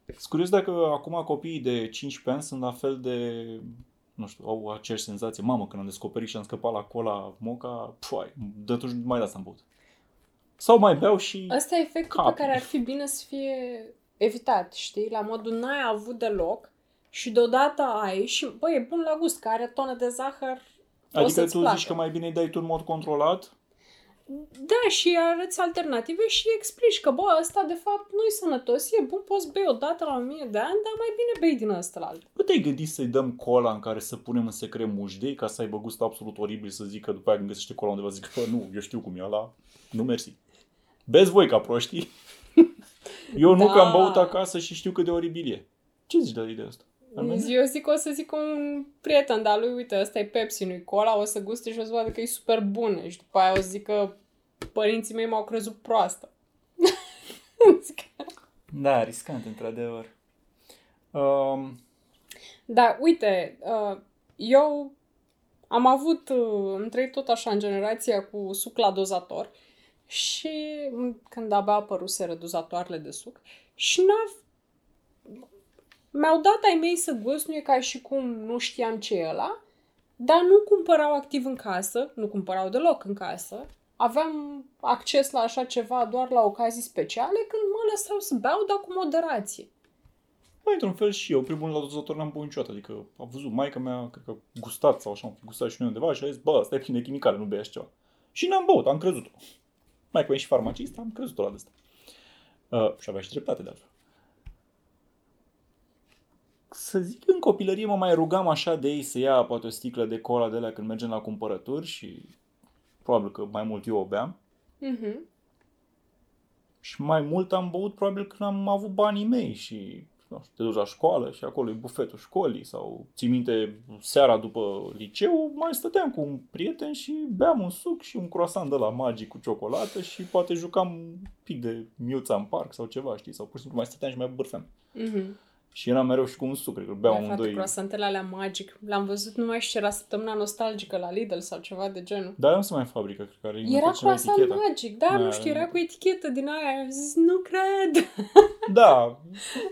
Sunt curios dacă acum copiii de 15 ani sunt la fel de nu știu, au aceeași senzație. Mamă, când am descoperit și am scăpat la cola moca, puai, de atunci mai de asta am băut. Sau mai beau și... Ăsta e efectul Capi. pe care ar fi bine să fie evitat, știi? La modul n-ai avut deloc și deodată ai și, băi, e bun la gust, că are tonă de zahăr, o Adică să-ți tu placă. zici că mai bine îi dai tu în mod controlat? Da, și arăți alternative și explici că, bă, ăsta de fapt nu-i sănătos, e bun, poți bei o dată la 1000 de ani, dar mai bine bei din ăsta la alt. Nu te-ai gândit să-i dăm cola în care să punem în secret mușdei ca să aibă gust absolut oribil să zică după aia când găsește cola undeva zic că nu, eu știu cum e ăla, nu mersi. Beți voi ca proștii. Eu nu Da. că am băut acasă și știu cât de oribil e. Ce zici de ideea asta? Ar merge? Eu zic, o să zic un prieten de-a lui, uite, ăsta e Pepsi, nu-i cola, o să guste și o să vadă că e super bună. Și după aia o să zic că părinții mei m-au crezut proastă. [laughs] Zic, Da, riscant, într-adevăr. Um, Da, uite, uh, eu am avut, uh, am trăit tot așa în generația cu suc la dozator și m, când abia apăruseră dozatoarele de suc și n-a mi-au dat ai mei să gust, nu e ca și cum nu știam ce e ăla, dar nu cumpărau activ în casă, nu cumpărau deloc în casă. Aveam acces la așa ceva doar la ocazii speciale când mă lăsau să beau, dar cu moderație. Mai într-un fel și eu, primul la dozator n-am băut niciodată, adică a văzut maica mea, cred că a gustat sau așa, am fi gustat și noi undeva și a zis, bă, asta e plin de chimicale, nu bei așa ceva. Și n-am băut, am crezut-o. Mai e și farmacist, am crezut-o la de asta. Uh, și avea și dreptate de altfel. Să zic, în copilărie mă mai rugam așa de ei să ia poate o sticlă de cola de la când mergem la cumpărături și probabil că mai mult eu o beam. Mhm. Și mai mult am băut probabil când am avut banii mei și nu știu, te duci la școală și acolo e bufetul școlii sau ții minte seara după liceu mai stăteam cu un prieten și beam un suc și un croissant de la magic cu ciocolată și poate jucam un pic de miuța în parc sau ceva, știi, sau pur și simplu mai stăteam și mai bârfeam. Mhm. Și era mereu și cu un sucre, că beau Băi, frate, amândoi. croasantele alea magic. L-am văzut, nu mai știu ce era săptămâna nostalgică la Lidl sau ceva de genul. Dar nu se mai fabrică, cred că are Era inventat ceva croissant eticheta. magic, da, Da, nu știu, da. era cu etichetă din aia. Am zis, nu cred. [laughs] Da,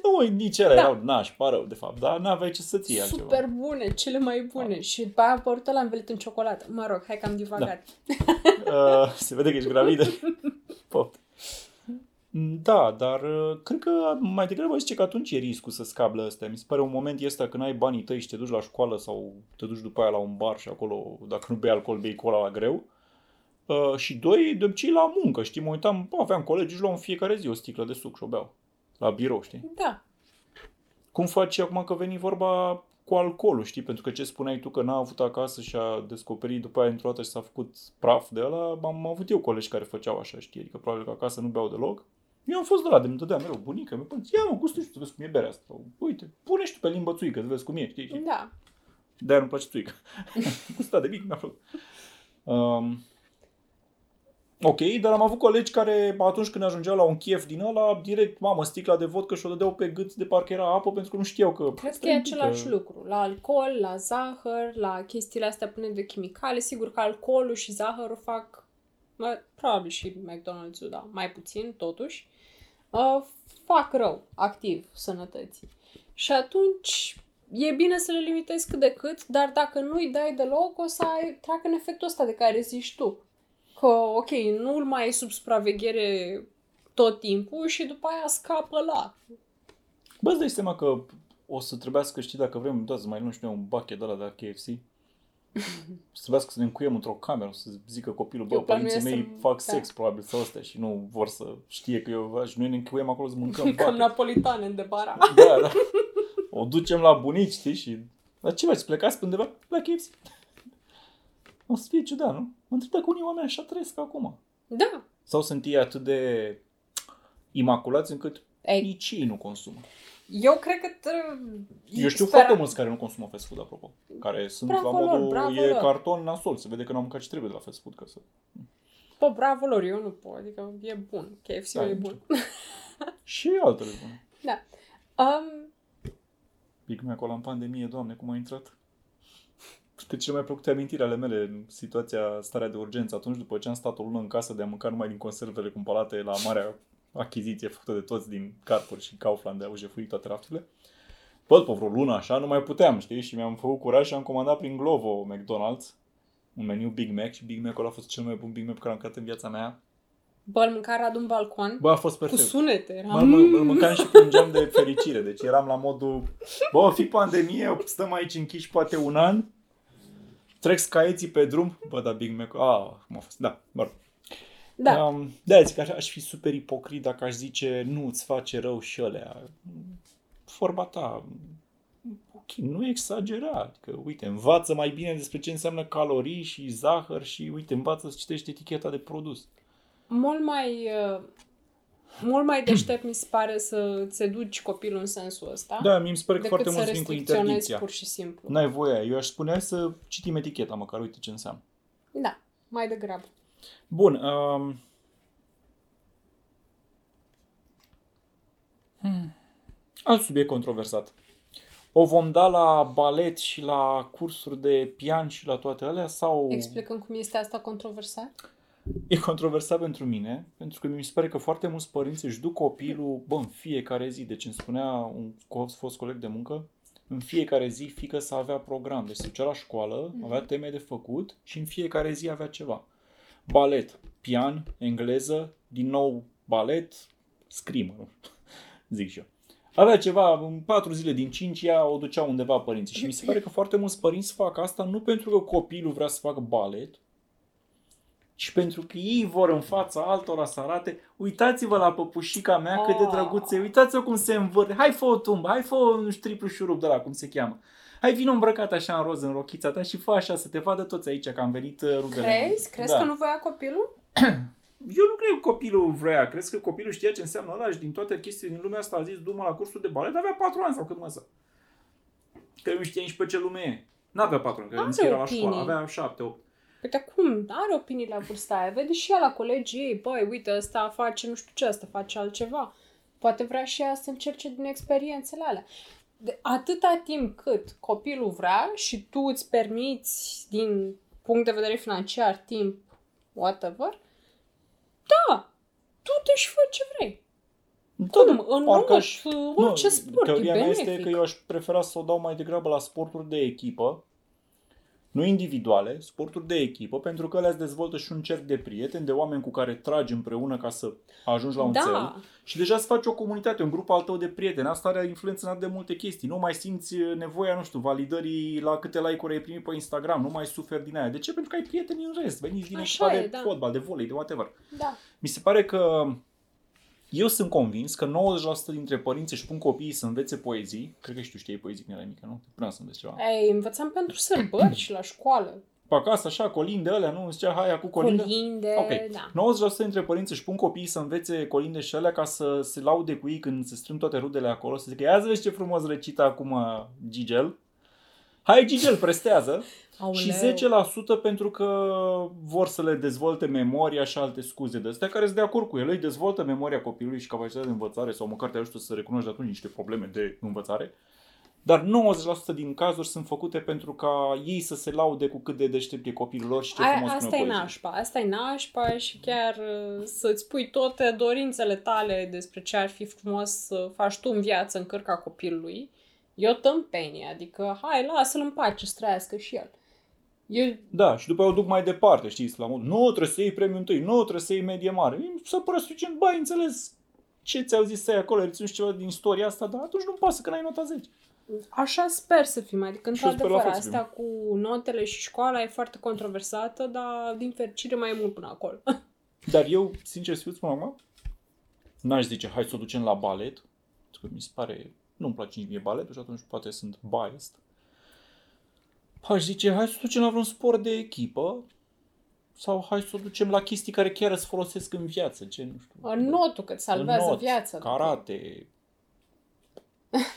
nu, nici ele Da. erau naș, rău, de fapt, dar n-aveai ce să ții altceva. Super bune, cele mai bune. Și după aia a apărut ăla învelit în ciocolată. Mă rog, hai că am divagat. [laughs] Uh, se vede că ești gravidă. [laughs] Poft. Da, dar uh, cred că mai degrabă zice că atunci e riscul să scapi la astea. Mi se pare un moment ăsta când ai banii tăi și te duci la școală sau te duci după aia la un bar și acolo, dacă nu bei alcool, bei cola la greu. Uh, și doi, de obicei la muncă, știi, mă uitam, bă, aveam colegi, își luau în fiecare zi o sticlă de suc și o beau. La birou, știi? Da. Cum faci acum că veni vorba cu alcoolul, știi? Pentru că ce spuneai tu că n-a avut acasă și a descoperit după aia într-o dată și s-a făcut praf de ăla, am avut eu colegi care făceau așa, știi? Adică probabil că acasă nu beau deloc. Eu am fost de la de îmi dădea mereu bunica, mi ia mă, gustă și tu, vezi cum e berea asta. Sau, Uite, pune și tu pe limbă țuică, să vezi cum e, știi? știi? Da. De-aia nu-mi place țuică. [laughs] Gusta de mic, mi-a plăcut. Um, ok, dar am avut colegi care atunci când ajungeau la un chef din ăla, direct, mamă, sticla de vodcă și o dădeau pe gât de parcă era apă pentru că nu știau că... Cred că stai e un pic, același că- lucru. La alcool, la zahăr, la chestiile astea pune de chimicale. Sigur că alcoolul și zahărul fac, mă, probabil și McDonald's-ul, da, mai puțin totuși, uh, fac rău, activ, sănătății. Și atunci e bine să le limitezi cât de cât, dar dacă nu-i dai deloc, o să ai, treacă în efectul ăsta de care zici tu. Că, ok, nu-l mai ai sub supraveghere tot timpul și după aia scapă la. Bă, îți dai seama că o să trebuiască, știi, dacă vrem, da, să mai luăm și noi un bucket de la de la KFC. Să trebuiască să ne încuiem într-o cameră, să zică copilul, bă, Eu părinții planuiesc mei să- fac da. sex probabil sau astea și nu vor să știe că eu și noi ne încuiem acolo să mâncăm Cam bucket. napolitane de bara. Da, da. O ducem la bunici, știi, și... Dar ce faci, plecați pe undeva? La KFC. O să fie ciudat, nu? Mă întreb dacă unii oameni așa trăiesc acum. Da. Sau sunt ei atât de imaculați încât Ei, nici ei nu consumă. Eu cred că trebuie... Eu știu Spera- foarte mulți care nu consumă fast food, apropo. Care sunt Bravo la lor, modul, bravo e lor. carton nasol, se vede că n-au mâncat ce trebuie de la fast food. Ca să... Bă, bravo lor, eu nu pot, adică e bun. KFC-ul Da, e e bun. Și altele bune. Da. Um, Big Mac ăla în pandemie, doamne, cum a intrat. Câte cele mai plăcute amintiri ale mele în situația, starea de urgență, atunci după ce am stat o lună în casă de a mânca numai din conservele cumpărate la marea achiziție făcută de toți din Carrefour și Kaufland de au jefuit toate rafturile. Bă, după vreo lună așa, nu mai puteam, știi? Și mi-am făcut curaj și am comandat prin Glovo McDonald's un meniu Big Mac și Big Mac-ul a fost cel mai bun Big Mac pe care l-am mâncat în viața mea. bă, îl mânca Radu în balcon. Bă, a fost cu perfect. sunete. Era... Mă, mă, îl mâncam și plângeam de fericire. Deci eram la modul, bă, o fi pandemie, stăm aici închiși poate un an, trec scaieții pe drum, bă, da, Big Mac, ah, cum a fost, da, mă rog. Da. Um, da, zic, așa, aș fi super ipocrit dacă aș zice, nu, îți face rău și alea. Vorba ta, ok, nu exagera. Adică, uite, învață mai bine despre ce înseamnă calorii și zahăr și, uite, învață să citești eticheta de produs. Mult mai... Uh, mult mai deștept mi se pare să ți duci copilul în sensul ăsta. Da, mi se pare că decât foarte să mulți vin cu restricționezi interdicția. pur și simplu. N-ai voie aia. Eu aș spune hai să citim eticheta măcar, uite ce înseamnă. Da, mai degrabă. Bun. Um... Hmm. Alt subiect controversat. O vom da la balet și la cursuri de pian și la toate alea sau Explicăm cum este asta controversat? e controversat pentru mine? Pentru că mi se pare că foarte mulți părinți își duc copilul, bă, în fiecare zi. Deci îmi spunea un co- fost coleg de muncă, în fiecare zi fică să avea program. Deci se ducea la școală, avea teme de făcut și în fiecare zi avea ceva. Balet, pian, engleză, din nou balet, scrimă, nu? [laughs] zic și eu. Avea ceva, în patru zile din cinci ea o ducea undeva părinții. Și mi se pare că foarte mulți părinți fac asta nu pentru că copilul vrea să facă balet, ci pentru că ei vor în fața altora să arate uitați-vă la păpușica mea cât de Oh. drăguță e, uitați-vă cum se învârte, hai fă o tumbă, hai fă un triplu șurub de la cum se cheamă. Hai vină îmbrăcat așa în roz în rochița ta și fă așa să te vadă toți aici că am venit uh, rudele. Crezi? Crezi Da. că nu voia copilul? [clears throat] Eu nu cred că copilul vrea, crezi că copilul știa ce înseamnă ăla și din toate chestiile din lumea asta a zis du-mă la cursul de balet, avea 4 ani sau cât mă să. Că nu știa nici pe ce lume e. N-avea 4 ani, că Are nu era la opinii. școală, avea 7, 8. Uite cum, are opinii la vârsta aia, vede și ea la colegii ei, băi, uite, ăsta face nu știu ce, ăsta face altceva. Poate vrea și ea să încerce din experiențele alea. De atâta timp cât copilul vrea și tu îți permiți din punct de vedere financiar, timp, whatever, da, tu te și fă ce vrei. Cum? În parcă mod, aș- orice sport e teoria mea este benefic. că eu aș prefera să o dau mai degrabă la sporturi de echipă, nu individuale, sporturi de echipă, pentru că alea îți dezvoltă și un cerc de prieteni, de oameni cu care tragi împreună ca să ajungi la un Da. cel. Și deja îți faci o comunitate, un grup al tău de prieteni. Asta are influență în atât de multe chestii. Nu mai simți nevoia, nu știu, validării la câte like-uri ai primit pe Instagram. Nu mai suferi din aia. De ce? Pentru că ai prieteni în rest. Veniți din Așa echipa e, de da. fotbal, de volei, de whatever. Da. Mi se pare că eu sunt convins că 90% dintre părinți își pun copiii să învețe poezii. Cred că și tu știi poezii când erai mică, nu? Până să înveți ceva. Ei, învățam pentru sărbări și la școală. Pe acasă, așa, colinde alea, nu? Îmi zicea, hai, acum colinde. Colinde, Ok. da. 90% dintre părinți își pun copiii să învețe colinde și alea ca să se laude cu ei când se strâng toate rudele acolo, să zică, ia să vezi ce frumos recită acum Gigel. Hai Gigel, prestează. Și 10% pentru că vor să le dezvolte memoria și alte scuze de astea care sunt de acord cu el. Îi dezvoltă memoria copilului și capacitatea de învățare sau măcar te ajută să recunoști de atunci niște probleme de învățare. Dar 90% din cazuri sunt făcute pentru ca ei să se laude cu cât de deștept e copilul lor și ce Aia, frumos asta spune e poezii. nașpa. Asta e nașpa și chiar uh, să-ți pui toate dorințele tale despre ce ar fi frumos să faci tu în viață în cărca copilului. E o tâmpenie, adică hai, lasă-l în pace să trăiască și el. Eu, Da, și după aia o duc mai departe, știi, la mod, nu, trebuie să iei premiul întâi, nu, trebuie să iei medie mare. Mi s-a părut suficient, bai, înțeles ce ți-au zis să ai acolo, ai reținut ceva din istoria asta, dar atunci nu pasă că n-ai nota 10. așa sper să fim, adică Și eu sper la într-adevăr fel să asta cu notele și școala e foarte controversată, dar din fericire mai e mult până acolo. [laughs] Dar eu, sincer să fiu, spun acum, n-aș zice, hai să o ducem la balet, pentru că mi se pare, nu-mi place nici mie baletul și atunci poate sunt biased. Aș zice, hai să o ducem la vreun sport de echipă sau hai să o ducem la chestii care chiar îți folosesc în viață, ce nu știu. În notul, că îți salvează Not, viața. Karate. [laughs]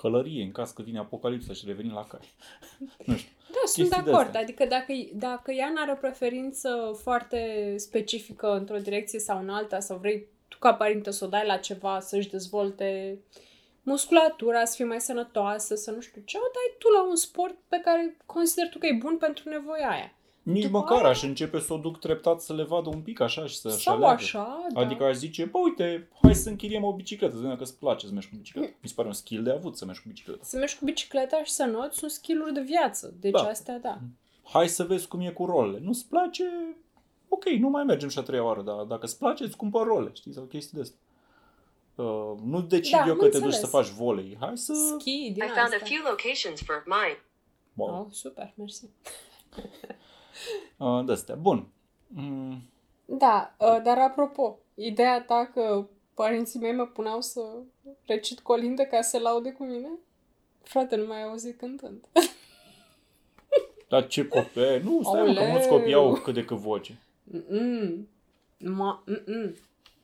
Călărie, în caz că vine apocalipsa și revenim la cai. [laughs] nu știu. Da, sunt de chestii acord. de-astea. Adică dacă, dacă ea n-are o preferință foarte specifică într-o direcție sau în alta, sau vrei tu ca părinte să o dai la ceva, să-și dezvolte musculatura, să fie mai sănătoasă, să nu știu ce, o dai tu la un sport pe care consider tu că e bun pentru nevoia aia. Nici După măcar aia- aș începe să o duc treptat să le vadă un pic așa și să sau aleagă. așa, da. Adică aș zice, bă, uite, hai să închiriem o bicicletă, să vedem dacă îți place să mergi cu bicicletă. Mi se pare un skill de avut să mergi cu bicicletă. Să mergi cu bicicleta și să noți sunt skill-uri de viață. Deci Da. astea, da. Hai să vezi cum e cu rolele. Nu-ți place? Ok, nu mai mergem și a treia oară, dar dacă îți place, îți cumpăr role, știi, sau chestii de astea. Uh, nu decid Da, eu am că te duci înțeles. să faci volei. Hai să... Ski din I found a asta. few locations for mine. Wow. Oh, super, mersi. [laughs] Uh, de-astea. Bun. Mm, Da, uh, dar apropo, ideea ta că părinții mei mă puneau să recit colinde ca să se laude cu mine? Frate, nu mai auzi cântând. [laughs] dar ce copii? Nu, stai mă, că Aoleu. mulți copii au cât de cât voce. Mm-mm. Ma, mm-mm.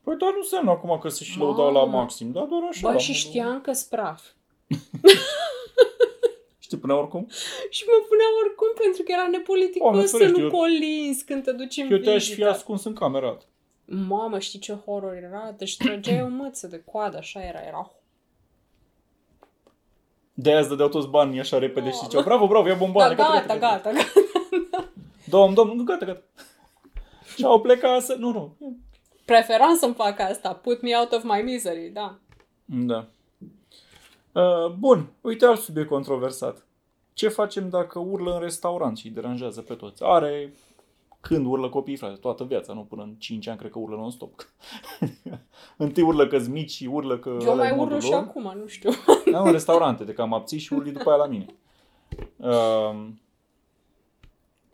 Păi doar nu înseamnă acum că se și lăudau la Mamă. maxim, dar doar așa. Bă, la și modul- știam că spraf. [laughs] Știi până oricum? Și mă punea oricum pentru că era Oameni nepoliticos să ferești, nu eu- colinzi când te duci în Eu te-aș fi vizită. ascuns în cameră. Mamă, știi ce horror era? Deci ștrăgeai o mâță de coadă, așa era, era De aia îți dădeau toți banii așa repede și Oh. ziceau, bravo, bravo, ia Da, bomboane, gata, gata, gata. Domn, domn, gata, gata. Și au plecat să... Nu, nu. Preferam să-mi fac asta. Put me out of my misery, da. Da. Uh, bun, uite alt subiect controversat. Ce facem dacă urlă în restaurant și îi deranjează pe toți? Are când urlă copiii, frate, toată viața, nu până în 5 ani, cred că urlă non-stop. [laughs] Întâi urlă că mici și urlă că Eu ăla mai e modul urlu și lor. acum, nu știu. Da, în restaurante, de că am abțit și urli după aia la mine. Uh,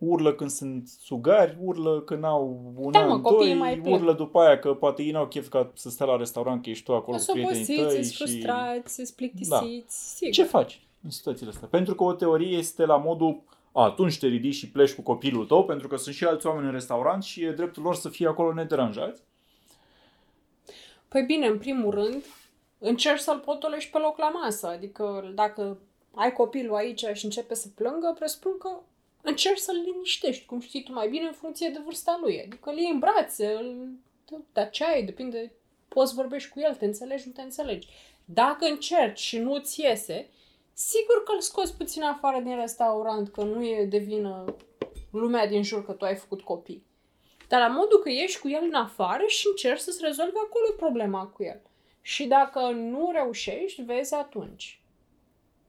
urlă când sunt sugari, urlă când au un Da, an, mă, copiii doi, mai plâng. urlă după aia că poate ei n-au chef ca să stea la restaurant, că ești tu acolo cu Sunt prietenii obosiți, tăi sunt și... Da. frustrați, sunt plictisiți, sigur. Ce faci în situațiile astea? Pentru că o teorie este la modul a, atunci te ridici și pleci cu copilul tău, pentru că sunt și alți oameni în restaurant și e dreptul lor să fie acolo nederanjați. Păi bine, în primul rând, încerci să-l potolești pe loc la masă. Adică dacă ai copilul aici și începe să plângă, presupun că încerci să-l liniștești, cum știi tu mai bine, în funcție de vârsta lui. Adică îl iei în brațe, îl dă ceai, depinde poți vorbești cu el, te înțelegi, nu te înțelegi. Dacă încerci și nu-ți iese, sigur că îl scoți puțin afară din restaurant, că nu e de vină lumea din jur că tu ai făcut copii. Dar la modul că ieși cu el în afară și încerci să-ți rezolvi acolo problema cu el. Și dacă nu reușești, vezi atunci.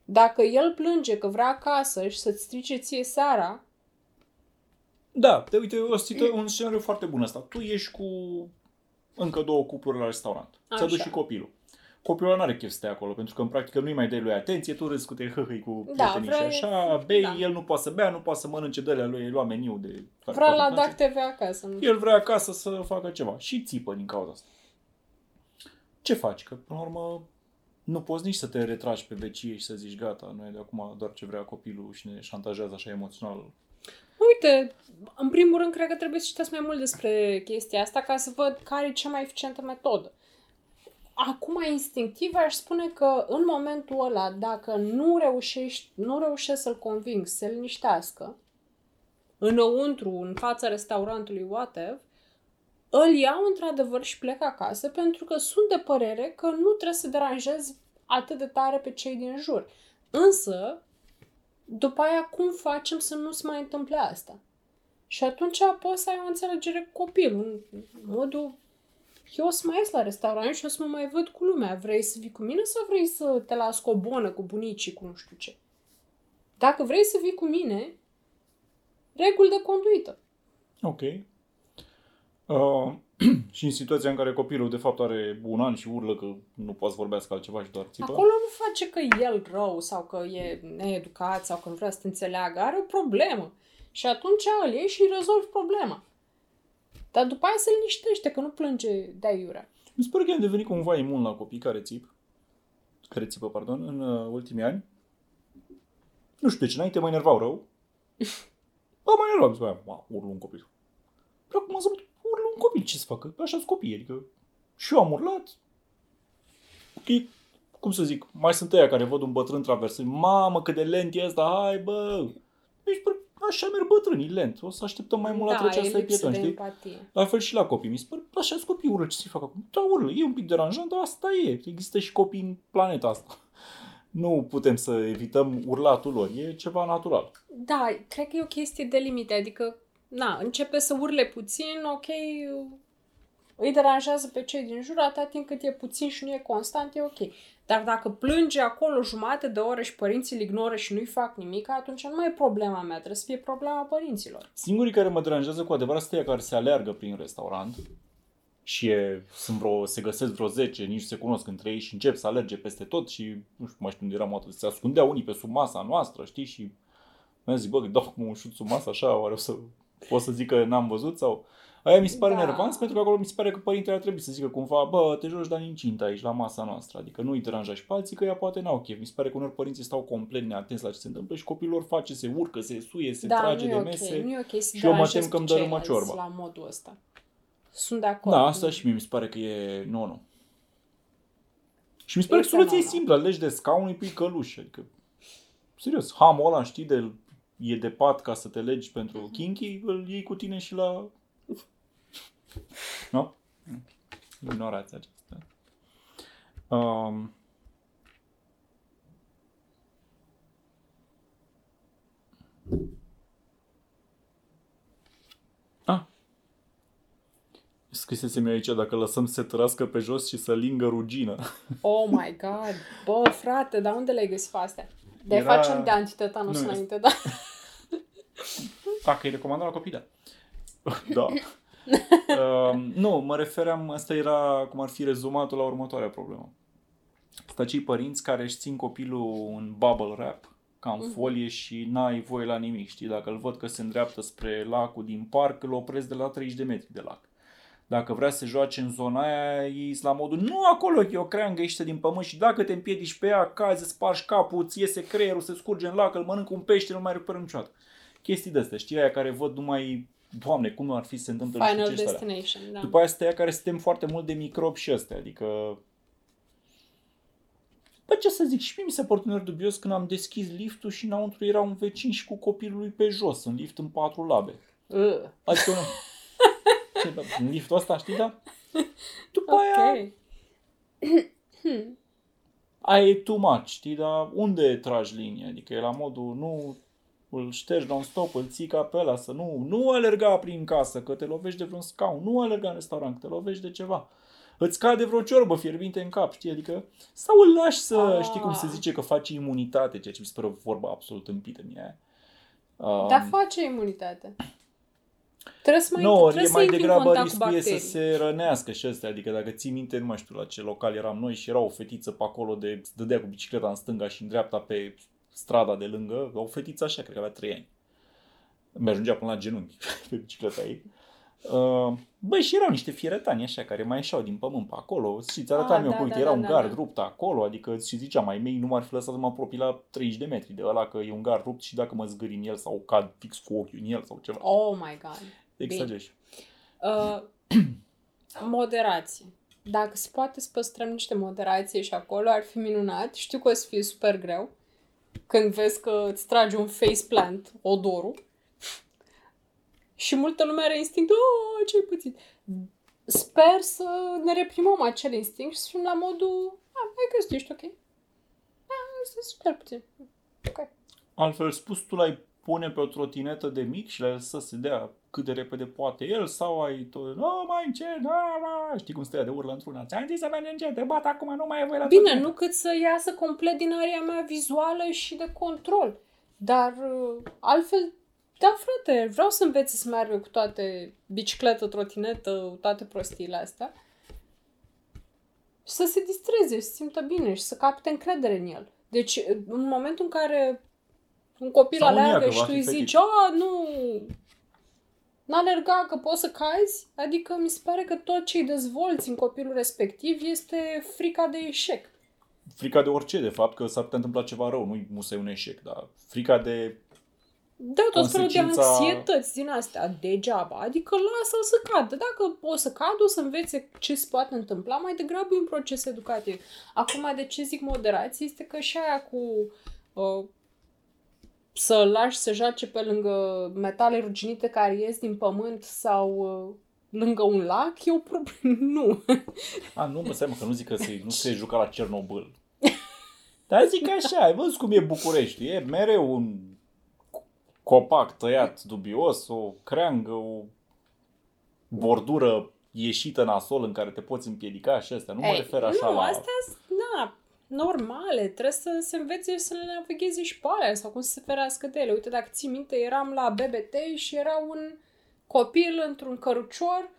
Dacă el plânge că vrea acasă și să-ți strice ție seara, Da, te uite, o situ- un scenariu foarte bun ăsta. Tu ești cu încă două cupluri la restaurant. Ți-a dus Așa. și copilul. Copilul nu are chef să stea acolo, pentru că în practică nu-i mai dai lui atenție, tu râzi cu te hăhăi cu Da, prietenii vrea- și așa, bei, da. el nu poate să bea, nu poate să mănânce de alea lui, îi lua meniu de... care vrea poate la place. DAC TV acasă. Nu El vrea acasă să facă ceva și țipă din cauza asta. Ce faci? Că, până la urmă, nu poți nici să te retragi pe vecie și să zici gata, noi de acum doar ce vrea copilul și ne șantajează așa emoțional. Uite, în primul rând, cred că trebuie să citesc mai mult despre chestia asta ca să văd care e cea mai eficientă metodă. Acum, instinctiv, aș spune că în momentul ăla, dacă nu reușești, nu reușești să-l conving să se liniștească, înăuntru, în fața restaurantului, whatever, îl iau într-adevăr și plec acasă pentru că sunt de părere că nu trebuie să deranjez atât de tare pe cei din jur. Însă, după aia cum facem să nu se mai întâmple asta? Și atunci poți să ai o înțelegere cu copilul, în modul eu o să mai ies la restaurant și o să mă mai văd cu lumea. Vrei să vii cu mine sau vrei să te las cu o bonă, cu bunicii, cu nu știu ce? Dacă vrei să vii cu mine, reguli de conduită. Ok. Uh, [clears throat] și în situația în care copilul de fapt are un an și urlă că nu poate să vorbească altceva și doar țipă. Acolo nu face că el rău sau că e needucat sau că nu vrea să te înțeleagă. Are o problemă. Și atunci îl iei și îi rezolvi problema. Dar după aia se liniștește că nu plânge de aiurea. Mi se pare că am devenit cumva imun la copii care țip, care țipă, pardon, în uh, ultimii ani. Nu știu de ce, înainte mă enervau rău. [laughs] Bă, mă enervau, zic, bă, "Wow, urlă un copil. Dar acum am zis, urlă un copil, ce să facă? Așa sunt copii, adică și eu am urlat. Ok, cum să zic, mai sunt ăia care văd un bătrân traversând, mamă cât de lent e ăsta, hai bă! Deci, bă, așa merg bătrânii, lent. O să așteptăm mai mult la da, trecerea e asta de lipsă pieton, de știi? empatie. La fel și la copii. Mi se pare, așa sunt copii, urlă, ce să-i fac acum? Da, urlă, e un pic deranjant, dar asta e. Există și copii în planeta asta. [laughs] Nu putem să evităm urlatul lor, e ceva natural. Da, cred că e o chestie de limite, adică, na, începe să urle puțin, ok, îi deranjează pe cei din jur, atâta timp cât e puțin și nu e constant, e ok. Dar dacă plânge acolo jumate de oră și părinții îl ignoră și nu-i fac nimic, atunci nu mai e problema mea, trebuie să fie problema părinților. Singurii care mă deranjează cu adevărat sunt ăia care se aleargă prin restaurant și e, sunt vreo, se găsesc vreo 10, nici se cunosc între ei și încep să alerge peste tot și nu știu mai știu unde eram atât, se ascundeau unii pe sub masa noastră, știi, și mi-am zis, bă, că dau acum un șut sub masă așa, oare o să pot să zic că n-am văzut sau... Aia mi se pare Da. da. nervant pentru că acolo mi se pare că părintele ar trebui să zică cumva, bă, te joci, dar incintă aici la masa noastră. Adică nu-i deranja și pe alții că ea poate n-au chef. Mi se pare că unor părinții stau complet neatenți la ce se întâmplă și copilul lor face, se urcă, se suie, se da, trage nu de e ok, mese. nu e ok să și eu mă deranjezi tem că îmi pe dărâmă ceilalți ciorba. la modul ăsta. Sunt de acord. Da, asta și mie mi se pare că e nu, nu. Și mi se pare că Este soluția e no-no. simplă, legi de scaun, îi pui căluș. Adică, serios, hamul ăla, știi, de, e de pat ca să te legi pentru Mhm. kinky, îl iei cu tine și la... nu? Ignorați aceasta. Um, Ah. Scrisesem eu aici dacă lăsăm să se tărască pe jos și să lingă rugină. Oh my god, bă, frate, dar unde le-ai găsit pe astea? De Era- Era... facem de antitetanus Nu, înainte, da? Dacă îi recomandă la copii, da. da. uh, nu, mă refeream, asta era cum ar fi rezumatul la următoarea problemă. Sunt acei părinți care își țin copilul în bubble wrap, ca în folie și n-ai voie la nimic, știi? Dacă îl văd că se îndreaptă spre lacul din parc, îl opresc de la 30 de metri de lac. Dacă vrea să joace în zona aia, e la modul, nu acolo, că e o creangă ieșită din pământ și dacă te împiedici pe ea, cazi, îți spargi capul, îți iese creierul, se scurge în lac, îl mănâncă un pește, nu mai recuperă niciodată. Chestii de astea, știi, aia care văd numai, doamne, cum nu ar fi să se întâmple nu știu Final ce ăsta alea. Destination, da. După aia sunt aia care se tem foarte mult de microbi și astea, adică... Bă, ce să zic, și mie mi s-a părut uneori dubios când am deschis liftul și înăuntru era un vecin și cu copilul lui pe jos, în lift în patru labe. Uh. Adică nu. [laughs] Ce, da, în liftul ăsta, știi, da? După aia, Ok. aia e too much, știi, dar unde tragi linia? Adică e la modul, nu îl ștergi non-stop, îl ții ca pe ăla, să nu, nu alerga prin casă, că te lovești de vreun scaun, nu alerga în restaurant, că te lovești de ceva. Îți cade vreo ciorbă fierbinte în cap, știi? Adică, sau îl lași să, Ah. știi cum se zice, că faci imunitate, ceea ce mi se pare o vorbă absolut împită mie aia. Um, Dar face imunitate. Trebuie să mai, nu, trebuie e să mai intri în degrabă contact cu riscul e să bacterii. se rănească și ăstea. Adică dacă ții minte, nu mai știu la ce local eram noi și era o fetiță pe acolo de se dădea cu bicicleta în stânga și în dreapta pe strada de lângă. O fetiță așa, cred că avea 3 ani. Mi-ajungea până la genunchi [laughs] pe bicicleta ei. Uh, băi, și erau niște fieretani așa care mai ieșeau din pământ pe acolo și ți arătam Ah, eu da, că uite, da, era da, un da, gard da. rupt acolo, adică și ziceam, mai mei nu m-ar fi lăsat să mă apropii la 30 de metri de ăla că e un gard rupt și dacă mă zgâri în el sau cad fix cu ochiul în el sau ceva. Oh my god. Exagerezi. Uh, [clears throat] moderație. Dacă se poate să păstrăm niște moderație și acolo, ar fi minunat. Știu că o să fie super greu când vezi că îți trage un faceplant odorul și multă lume are instinct, oh, ce-ai pățit? Sper să ne reprimăm acel instinct și să fim la modul, ah, hai că ești ok. Ah, este super puțin. Ok. Altfel spus, tu l-ai pune pe o trotinetă de mic și l-ai lăsa să se dea cât de repede poate el sau ai tot, nu mai încet, da, da, știi cum stă ea de urlă într-una, ți-am zis să mergi încet, te bat acum, nu mai e voie la Bine, trotinetă." nu cât să iasă complet din area mea vizuală și de control. Dar uh, altfel, da, frate, vreau să învețe să meargă cu toate bicicletă, trotinetă, toate prostiile astea. Și să se distreze, să se simtă bine și să capte încredere în el. Deci, în momentul în care un copil Sau în ea, aleargă că și va tu fi îi fetiș. zici, a, nu, n-alerga că poți să cazi, adică mi se pare că tot ce îi dezvolți în copilul respectiv este frica de eșec. Frica de orice, de fapt, că s-ar putea întâmpla ceva rău, nu-i musai un eșec, dar frica de... Da, tot felul de Consecința- anxietăți din astea degeaba. Adică lasă-l să cadă. Dacă o să cadă, o să învețe ce se poate întâmpla. Mai degrabă e un proces educativ. Acum, de ce zic moderație? Este că și aia cu uh, să lași să joace pe lângă metale ruginite care ies din pământ sau uh, lângă un lac, e o problemă. [laughs] Nu. A, nu, mă, stai, mă, că nu zic că se, nu se juca la Cernobâl. Dar zic așa, ai văzut cum e București, e mereu un copac tăiat dubios, o creangă, o bordură ieșită nasol în care te poți împiedica și astea. Nu mă Ei, refer așa nu, la... astea sunt, na, normale. Trebuie să se învețe să le navigheze și pe alea sau cum să se ferească de ele. Uite, dacă ții minte, eram la BBT și era un copil într-un cărucior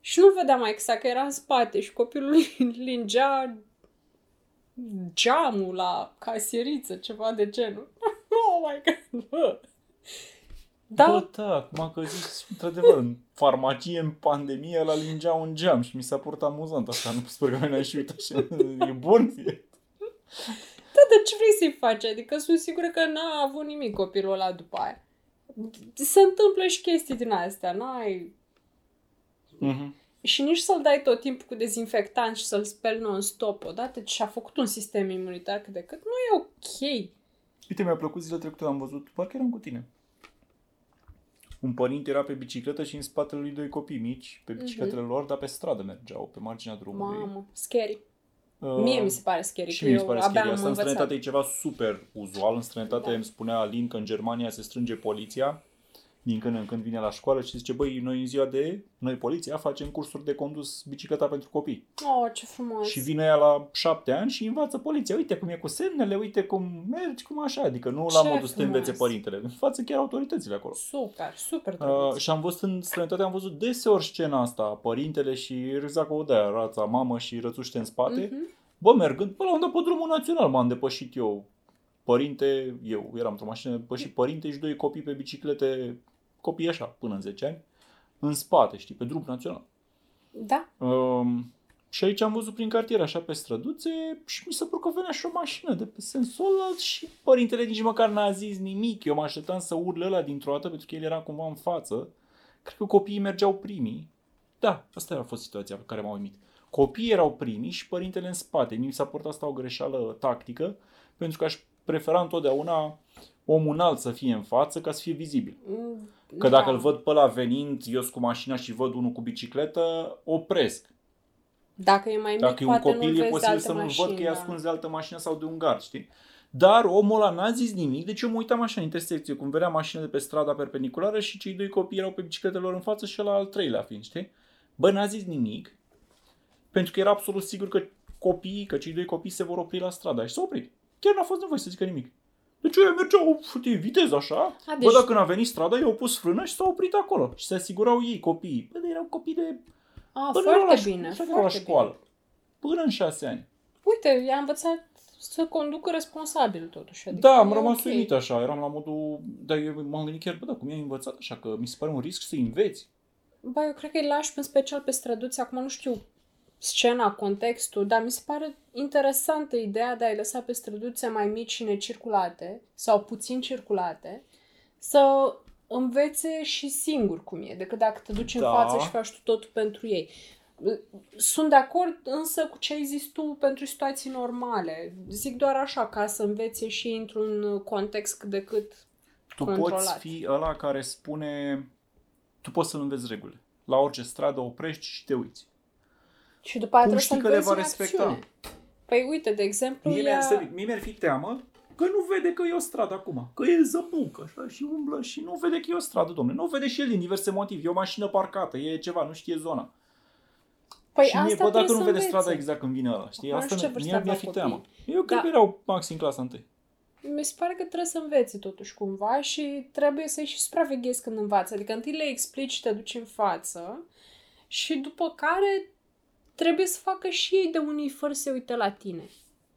și nu vedeam mai exact că era în spate și copilul [laughs] lingea geamul la casieriță, ceva de genul. [laughs] Oh my god, bă! Da, Bă, da, acum că zici, într-adevăr, în farmacie, în pandemie, la lingea un geam și mi s-a părut amuzant asta. Nu sper că n-ai și uitat așa. E bun? E... Da, dar ce vrei să-i faci? Adică sunt sigură că n-a avut nimic copilul ăla după aia. Se întâmplă și chestii din astea, n-ai... Mhm. Și nici să-l dai tot timpul cu dezinfectant și să-l speli non-stop odată ce și-a făcut un sistem imunitar cât de cât, nu e ok. Uite, mi-a plăcut zilele trecute, am văzut, parcă eram cu tine. Un părinte era pe bicicletă și în spatele lui doi copii mici, pe bicicletele lor, dar pe stradă mergeau, pe marginea drumului. Mamă, scary. Uh, Mie mi se pare scary, și că mie mi se eu pare abia scary. am Asta în învățat. străinătate e ceva super uzual. În străinătate Da. îmi spunea Alin că în Germania se strânge poliția din când în când vine la școală și zice, băi, noi în ziua de, noi poliția, facem cursuri de condus bicicleta pentru copii. Oh, ce frumos. Și vine ea la șapte ani și învață poliția. Uite cum e cu semnele, uite cum mergi, cum așa. Adică nu la Ce modul să te frumos. învețe părintele. Învață chiar autoritățile acolo. Super, super Uh, drăguț. și am văzut în străinătate, am văzut deseori scena asta, părintele și exact cu de rața, mamă și rățuște în spate. Mhm. Bă, mergând, până la un dat pe drumul național m-am depășit eu. Părinte, eu eram într-o mașină, depășit părinte și doi copii pe biciclete, copii așa, până în 10 ani, în spate, știi, pe drum național. Da. Um, și aici am văzut prin cartier, așa pe străduțe, și mi s-a părut că venea și o mașină de pe sensul ăla și părintele nici măcar n-a zis nimic. Eu mă așteptam să urle ăla dintr-o dată, pentru că el era cumva în față. Cred că copiii mergeau primii. Da, asta a fost situația pe care m-a uimit. Copiii erau primii și părintele în spate. Mi s-a părut asta o greșeală tactică, pentru că aș prefera întotdeauna omul înalt să fie în față ca să fie vizibil. Mm, Că da. dacă îl văd pe ăla venind, eu sunt cu mașina și văd unul cu bicicletă, opresc. Dacă e mai mic, Dacă e un poate copil, nu e vezi de posibil altă să nu-l mașină, văd că e da. ascuns de altă mașină sau de un gard, știi? Dar omul ăla n-a zis nimic, deci eu mă uitam așa în intersecție, cum vedea mașină de pe strada perpendiculară și cei doi copii erau pe bicicletele lor în față și ăla al treilea fiind, știi? Bă, n-a zis nimic, pentru că era absolut sigur că copiii, că cei doi copii se vor opri la stradă și s-au oprit. Chiar n-a fost nevoie să zică nimic. Deci ei mergeau știi, viteză așa, A, deci... deci- bă, dacă n-a venit strada, i-au pus frână și s-au oprit acolo. Și se asigurau ei, copiii. Bă, dar erau copii de... A, Până erau foarte la, bine, ș- erau la foarte școală. Până în șase ani. Uite, i-a învățat să conducă responsabil totuși. Adică Da, am e rămas ok. uimit așa, eram la modul, dar eu m-am gândit chiar, bă, da, cum i-ai învățat așa, că mi se pare un risc să înveți. Ba, eu cred că îi lași în special pe străduți. Acum nu știu scena, contextul, dar mi se pare interesantă ideea de a-i lăsa pe străduțe mai mici și necirculate sau puțin circulate să învețe și singur cum e, decât dacă te duci în Da. față și faci tu totul pentru ei. Sunt de acord însă cu ce ai zis tu pentru situații normale. Zic doar așa, ca să învețe și într-un context cât de cât Tu Controlat. poți fi ăla care spune, tu poți să-l înveți regulile. La orice stradă oprești și te uiți. Și după aia Cum trebuie știi să că le va înveți în respecta? acțiune. Păi uite, de exemplu, Mie, ea... mi-ar, să- mie mi-ar fi teamă că nu vede că e o stradă acum. Că e zăbuc așa și umblă și nu vede că e o stradă, domne. Nu vede și el din diverse motive. E o mașină parcată, e ceva, nu știe zona. Păi și mie, asta bă, dacă trebuie nu să vede strada învețe. exact când vine ăla, știi? Acum Asta nu știu ce mi- vârstă mie mi-ar aveau fi teamă. copiii. Eu cred Da. că erau maxim clasa întâi. Mi se pare că trebuie să înveți totuși cumva și trebuie să-i și supraveghezi când învață. Adică întâi le explici și te duci în față și după care trebuie să facă și ei de unii fără să se uite la tine.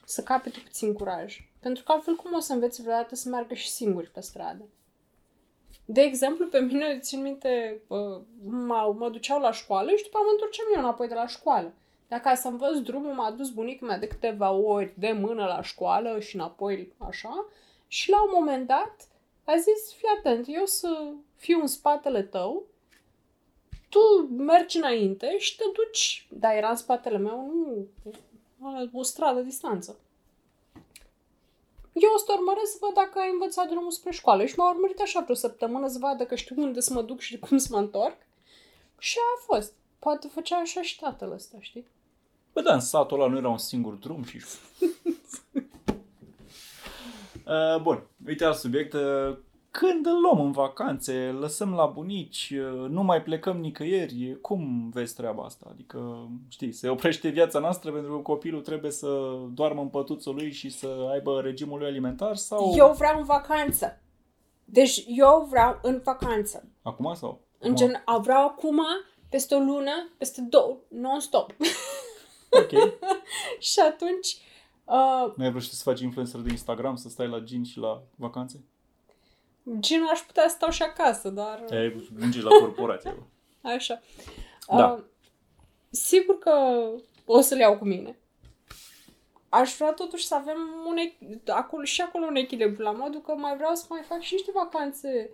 Să capete puțin curaj. Pentru că altfel cum o să înveți vreodată să meargă și singuri pe stradă? De exemplu, pe mine, țin minte, uh, mă, mă duceau la școală și după mă întorceam eu înapoi de la școală. Dar ca să învăț drumul, m-a dus bunica mea de câteva ori de mână la școală și înapoi așa. Și la un moment dat a zis, fii atent, eu să fiu în spatele tău, tu mergi înainte și te duci. Dar era în spatele meu, nu la o stradă distanță. Eu o să te urmăresc să văd dacă ai învățat drumul spre școală. Și m-a urmărit așa vreo săptămână să vadă că știu unde să mă duc și cum să mă întorc. Și a fost. Poate făcea așa și tatăl ăsta, știi? Bă, da, în satul ăla nu era un singur drum și... [laughs] uh, bun, uite alt subiect. Uh, când îl luăm în vacanțe, lăsăm la bunici, uh, nu mai plecăm nicăieri, cum vezi treaba asta? Adică, știi, se oprește viața noastră pentru că copilul trebuie să doarmă în pătuțul lui și să aibă regimul lui alimentar sau Eu vreau în vacanță. Deci eu vreau în vacanță. acum sau? În Acum? gen, a vreau acum, peste o lună, peste două, non-stop. Ok. [laughs] și atunci, uh, Nu ai vrut și să faci influencer de Instagram, să stai la gin și la vacanțe? Gen aș putea să stau și acasă, dar... Ai munci la corporație. bă. [laughs] Așa. Da. Uh, sigur că o să le iau cu mine. Aș vrea totuși să avem un, ech- acolo, și acolo un echilibru, la modul că mai vreau să mai fac și niște vacanțe,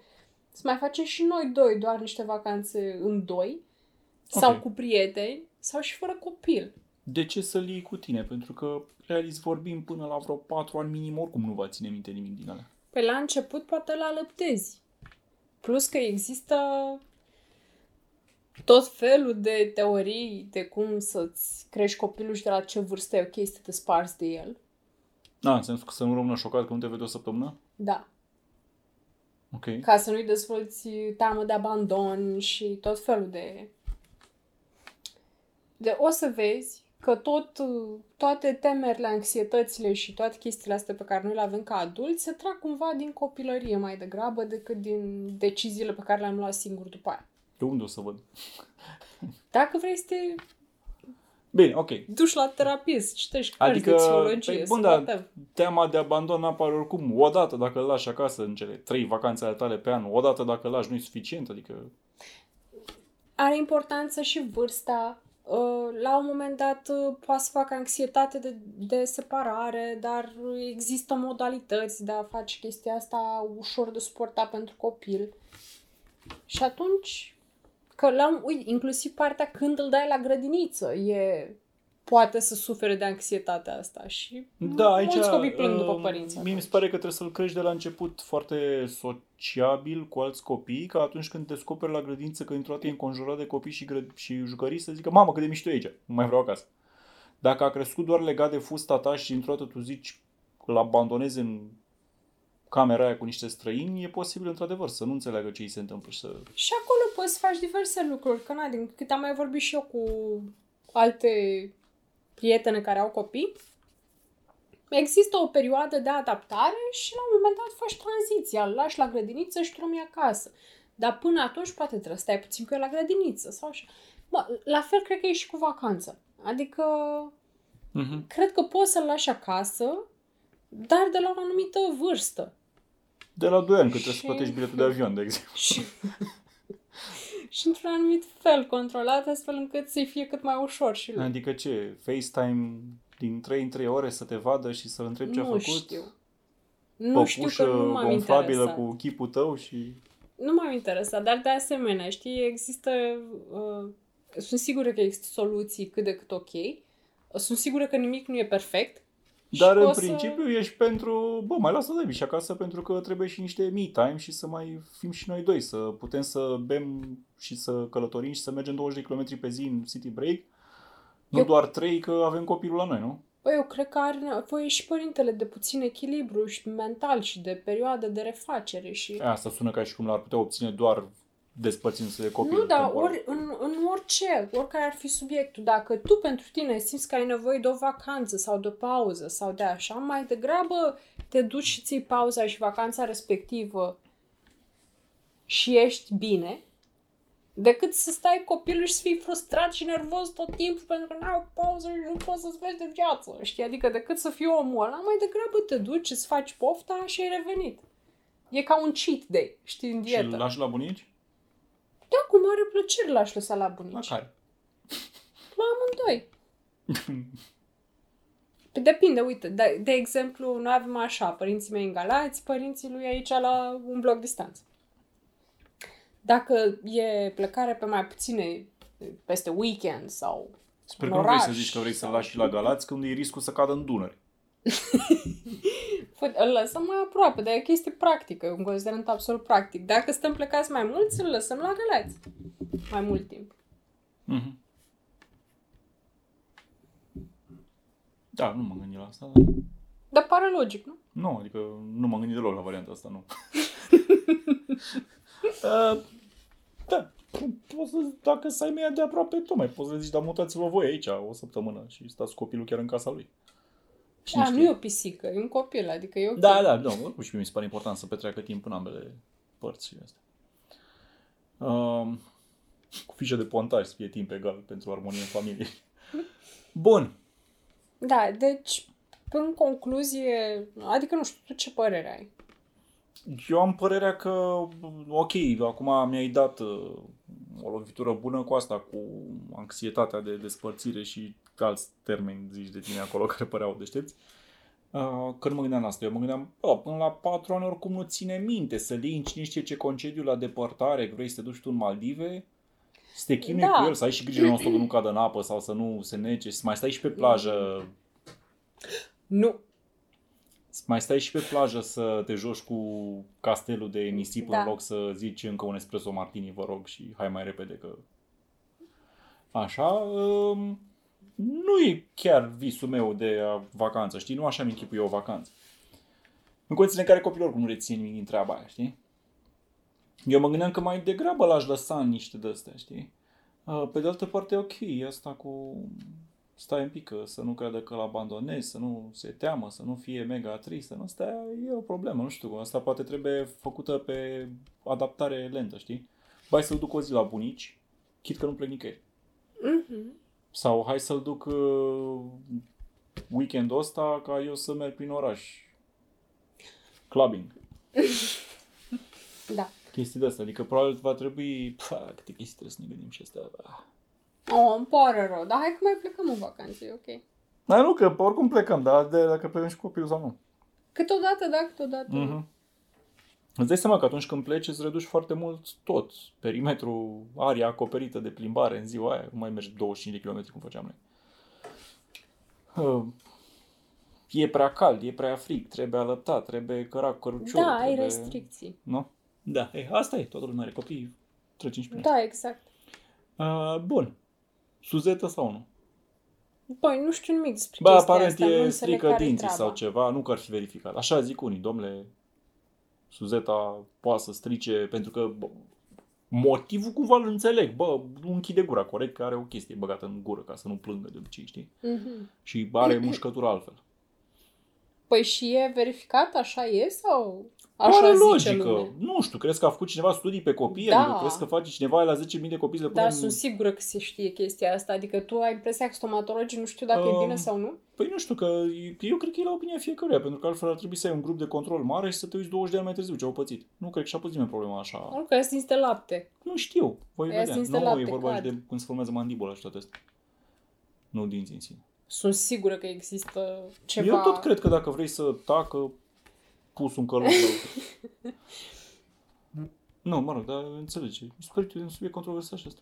să mai facem și noi doi, doar niște vacanțe în doi, sau Ok. cu prieteni, sau și fără copil. De ce să-l iei cu tine? Pentru că, realist vorbim, până la vreo 4 ani minim, oricum nu va ține minte nimic din alea. Pe la început poate la alăptezi. Plus că există tot felul de teorii de cum să-ți crești copilul și de la ce vârstă e ok să te sparzi de el. Da, în sensul că să nu rămână șocat că nu te vede o săptămână? Da. Ok. Ca să nu-i dezvolți teamă de abandon și tot felul de... De o să vezi că tot, toate temerile, anxietățile și toate chestiile astea pe care noi le avem ca adulți se trag cumva din copilărie mai degrabă decât din deciziile pe care le-am luat singur după aia. De unde o să văd? Dacă vrei să te Bine, ok. duci la terapie, să citești cărți Adică, de psihologie, păi, să bun, da, whatever. teama de abandon apare oricum o dată dacă îl lași acasă în cele trei vacanțe ale tale pe an, o dată dacă îl lași nu e suficient, adică... Are importanță și vârsta. Uh, La un moment dat uh, poate să facă anxietate de, de separare, dar există modalități de a face chestia asta ușor de suportat pentru copil. Și atunci, că la un, ui, inclusiv partea când îl dai la grădiniță, e poate să sufere de anxietatea asta și Da, aici mulți copii plâng după uh, părinți. Mie mi se pare că trebuie să-l crești de la început foarte sociabil cu alți copii, ca atunci când descoperi la grădință că într-o dată e înconjurat de copii și, gră- și jucării să zică mamă cât de mișto e aici, nu mai vreau acasă. Dacă a crescut doar legat de fusta ta și într-o dată tu zici îl abandonezi în camera aia cu niște străini, e posibil într-adevăr să nu înțeleagă ce îi se întâmplă și să... Și acolo poți să faci diverse lucruri, că na, din cât am mai vorbit și eu cu alte prietene care au copii, există o perioadă de adaptare și la un moment dat faci tranziția, îl lași la grădiniță și drum acasă. Dar până atunci poate trebuie să stai puțin cu el la grădiniță sau așa. Bă, la fel cred că e și cu vacanța. Adică Mm-hmm. cred că poți să-l lași acasă, dar de la o anumită vârstă. De la 2 ani, că trebuie să Și- plătești biletul de [laughs] avion, de exemplu. Și, și într-un anumit fel controlat, astfel încât să-i fie cât mai ușor și lui. Adică ce? FaceTime din 3 în 3 ore să te vadă și să-l întrebi ce a nu făcut? știu. Nu știu Păpușă că nu m-am gonflabilă interesat. cu chipul tău și... Nu m-am interesat, dar de asemenea, știi, există... Uh, sunt sigură că există soluții cât de cât ok. Sunt sigură că nimic nu e perfect. și Dar că în o să- principiu ești pentru... Bă, mai lasă de și acasă pentru că trebuie și niște me time și să mai fim și noi doi, să putem să bem și să călătorim și să mergem 20 de km pe zi în city break. Nu Eu- doar 3, că avem copilul la noi, nu? Bă, eu cred că are nevoie și părintele de puțin echilibru și mental și de perioadă de refacere și... Asta sună ca și cum l-ar putea obține doar despărțindu-se de copil. Nu, dar temporar. ori, în, în orice, oricare ar fi subiectul, dacă tu pentru tine simți că ai nevoie de o vacanță sau de o pauză sau de așa, mai degrabă te duci și ții pauza și vacanța respectivă și ești bine, decât să stai cu copilul și să fii frustrat și nervos tot timpul pentru că n-ai o pauză și nu poți să-ți vezi de viață, știi? Adică decât să fii omul ăla, mai degrabă te duci, îți faci pofta și ai revenit. E ca un cheat day, știi, în Și dietă. îl lași la bunici? Da, cu mare plăcere l-aș lăsa la La bunici. care? La amândoi. Păi Depinde, uite, de, de exemplu, noi avem așa, părinții mei în Galați, părinții lui aici la un bloc distanță. Dacă e plecare pe mai puține, peste weekend sau Sper în că nu vrei să oraș zici că vrei să-l sau- lași și la Galați când e riscul să cadă în Dunăre. Fă- [laughs] îl lăsăm mai aproape, dar e o chestie practică, e un considerent absolut practic. Dacă stăm plecați mai mulți, îl lăsăm la Galați. Mai mult timp. Mhm. Da, nu m-am gândit la asta. Dar... Dar pare logic, nu? Nu, adică nu m-am gândit deloc la varianta asta, nu. [laughs] [laughs] uh, da, po- poți să, dacă să ai mea de aproape, tocmai poți să zici, dar mutați-vă voi aici o săptămână și stați cu copilul chiar în casa lui. Cine Da, știe? nu e o pisică, e un copil, adică e ok. Da, da, da, oricum și mie mi se pare important să petreacă timp în ambele părți și astea. Um, cu fișă de pontaj să fie timp egal pentru armonie în familie. Bun. Da, deci, în concluzie, adică nu știu, tu ce părere ai? Eu am părerea că, ok, acum mi-ai dat uh, o lovitură bună cu asta, cu anxietatea de despărțire și alți termeni zici de tine acolo [laughs] care păreau deștepți. Uh, că nu mă gândeam la asta, eu mă gândeam, bă, până la patru ani oricum nu ține minte să iei cine știe ce concediu la depărtare, că vrei să te duci tu în Maldive, să te chinui Da. cu el, să ai și grijă nostru că nu cadă în apă sau să nu se nece, să mai stai și pe plajă Nu. Să mai stai și pe plajă să te joci cu castelul de nisip Da. în loc să zici încă un espresso martini, vă rog, și hai mai repede că... Așa, um, nu e chiar visul meu de a vacanță, știi? Nu așa mi închipui eu o vacanță. În condițiile în care copilul oricum nu reține nimic din treaba aia, știi? Eu mă gândeam că mai degrabă l-aș lăsa în niște de-astea, știi? Uh, Pe de altă parte, ok, asta cu stai un pic, să nu creadă că îl abandonezi, să nu se teamă, să nu fie mega trist, să nu stea, e o problemă, nu știu, asta poate trebuie făcută pe adaptare lentă, știi? Hai să-l duc o zi la bunici, chit că nu plec nicăieri. Mhm. Sau hai să-l duc uh, weekendul ăsta ca eu să merg prin oraș. Clubbing. [laughs] Da. Chestii de astea. Adică probabil va trebui... Pă, câte chestii trebuie să ne gândim și astea. Ah. Oh, îmi pare rău, dar hai că mai plecăm în vacanță, e ok. Dar nu, că oricum plecăm, dar de, dacă plecăm și cu copilul sau nu. Câteodată, da, câteodată. Mm-hmm. Îți dai seama că atunci când pleci îți reduci foarte mult tot. Perimetrul, aria acoperită de plimbare în ziua aia. Nu mai mergi 25 de km cum făceam noi. uh, e prea cald, e prea frig, trebuie alăptat, trebuie cărat căruciorul. Da, ai trebuie... restricții. Nu? Da, e, asta e, toată lumea are copii, trecem și prin Da, exact. asta. Uh, bun. Suzetă sau nu? Băi, nu știu nimic despre Ba, chestia aparent asta, nu e înțeleg strică care-i dinții treaba. sau ceva, nu că ar fi verificat. Așa zic unii, domnule, Suzeta poate să strice pentru că bă, motivul cumva îl înțeleg. Bă, nu închide gura, corect, că are o chestie băgată în gură ca să nu plângă de obicei, știi? Mhm. Și are mușcătură altfel. Păi și e verificat, așa e sau așa Așa Are zice logică. lumea? Nu știu, crezi că a făcut cineva studii pe copii? Da. Adică crezi că face cineva la 10.000 de copii să le Da, punem... sunt sigură că se știe chestia asta. Adică tu ai impresia că stomatologii nu știu dacă e Um, bine sau nu? Păi nu știu, că eu cred că e la opinia fiecăruia, pentru că altfel ar trebui să ai un grup de control mare și să te uiți 20 de ani mai târziu ce au pățit. Nu cred că și-a pus nimeni problema așa. Nu, că este de lapte. Nu știu, voi Aia vedea. sunt Nu, lapte, e vorba și cad. de când se formează mandibula și toate astea. Nu dinți în sine. Sunt sigură că există ceva... Eu tot cred că dacă vrei să tacă, pus un căluț. [laughs] nu, mă rog, dar înțelege. Mi se pare că e un subiect controversat și asta.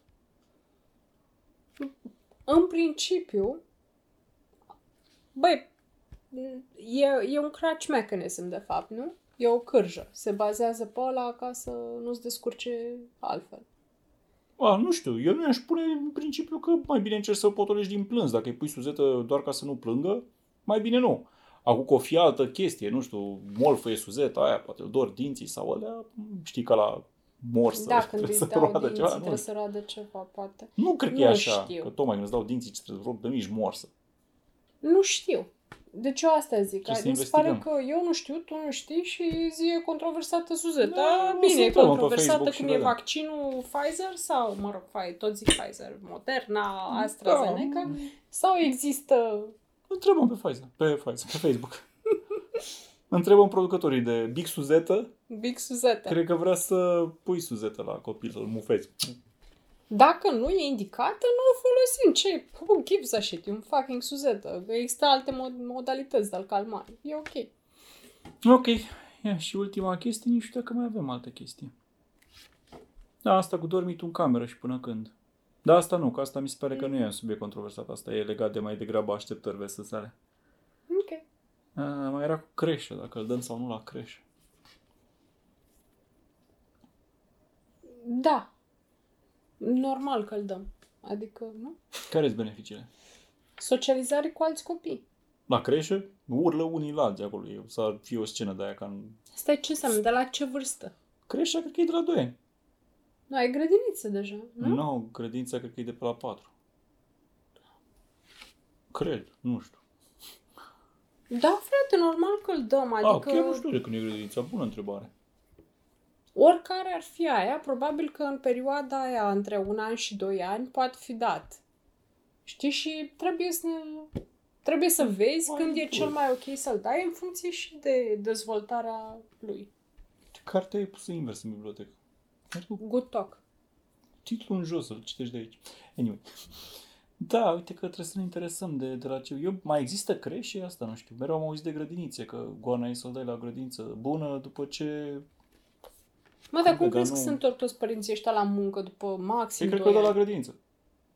În principiu, băi, e, e un crutch mechanism, de fapt, nu? E o cârjă. Se bazează pe ăla ca să nu-ți descurce altfel. A, nu știu, eu nu i-aș pune în principiu că mai bine încerci să o potolești din plâns. Dacă îi pui suzetă doar ca să nu plângă, mai bine nu. Acum că o fie altă chestie, nu știu, molfă e suzeta aia, poate îl dor dinții sau alea, știi ca la morsă, Da, când trebuie îi să dau roadă dinții, ceva. Nu, trebuie să roadă ceva, poate. nu cred că Nu e așa, știu. că tocmai când îți dau dinții, ce trebuie să rog de mici morsă. Nu știu. Deci eu asta zic. Trebuie să Mi se pare că investigăm. eu nu știu, tu nu știi și zi e controversată Suzeta. Da, Da, o să bine, e întrebăm pe controversată Facebook și cum e vedem. vaccinul Pfizer sau, mă rog, Pfizer, tot zic Pfizer, Moderna, AstraZeneca, Da, sau există... întrebăm pe Pfizer, pe Pfizer, pe Facebook. întrebăm producătorii de Big Suzetă. Big Suzeta. Cred că vrea să pui Suzetă la copil, să-l mufezi. Dacă nu e indicată, nu o folosim. Ce? Who gives a shit? E un fucking Suzeta. Există alte mod- modalități de a-l calma. E ok. Ok. Ia, și ultima chestie, nici știu dacă mai avem altă chestie. Da, asta cu dormitul în cameră și până când. Da, asta nu, că asta mi se pare că nu e un subiect controversat. Asta e legat de mai degrabă așteptări versus sale. Ok. A, mai era cu creșă, dacă îl dăm sau nu la creșă. Da. Normal că îl dăm. Adică, nu? Care sunt beneficiile? Socializare cu alți copii. La creșă, urlă unii la alții acolo. E, să fie o scenă de aia ca în... Stai, ce înseamnă? De la ce vârstă? Creșa cred că e de la 2 ani. Nu, ai grădiniță deja, nu? Nu, no, grădința cred că e de pe la 4. Cred, nu știu. Da, frate, normal că îl dăm. Adică... Adică Ah, chiar nu știu de când e grădința. Bună întrebare. oricare ar fi aia, probabil că în perioada aia între un an și doi ani poate fi dat. Știi? Și trebuie să ne... Trebuie să vezi Mai când e bun. cel mai ok să-l dai în funcție și de dezvoltarea lui. Ce carte ai pus invers în bibliotecă? Merg cu Good talk. titlul în jos, să-l citești de aici. Anyway. Da, uite că trebuie să ne interesăm de, de la ce... Eu, mai există creșe asta, nu știu. Mereu am auzit de grădinițe, că goana e să-l dai la grădință bună după ce... Mă, dar cum Că crezi că nu- se întorc toți părinții ăștia la muncă după Eu maxim cred că 2 de la ani? grădință.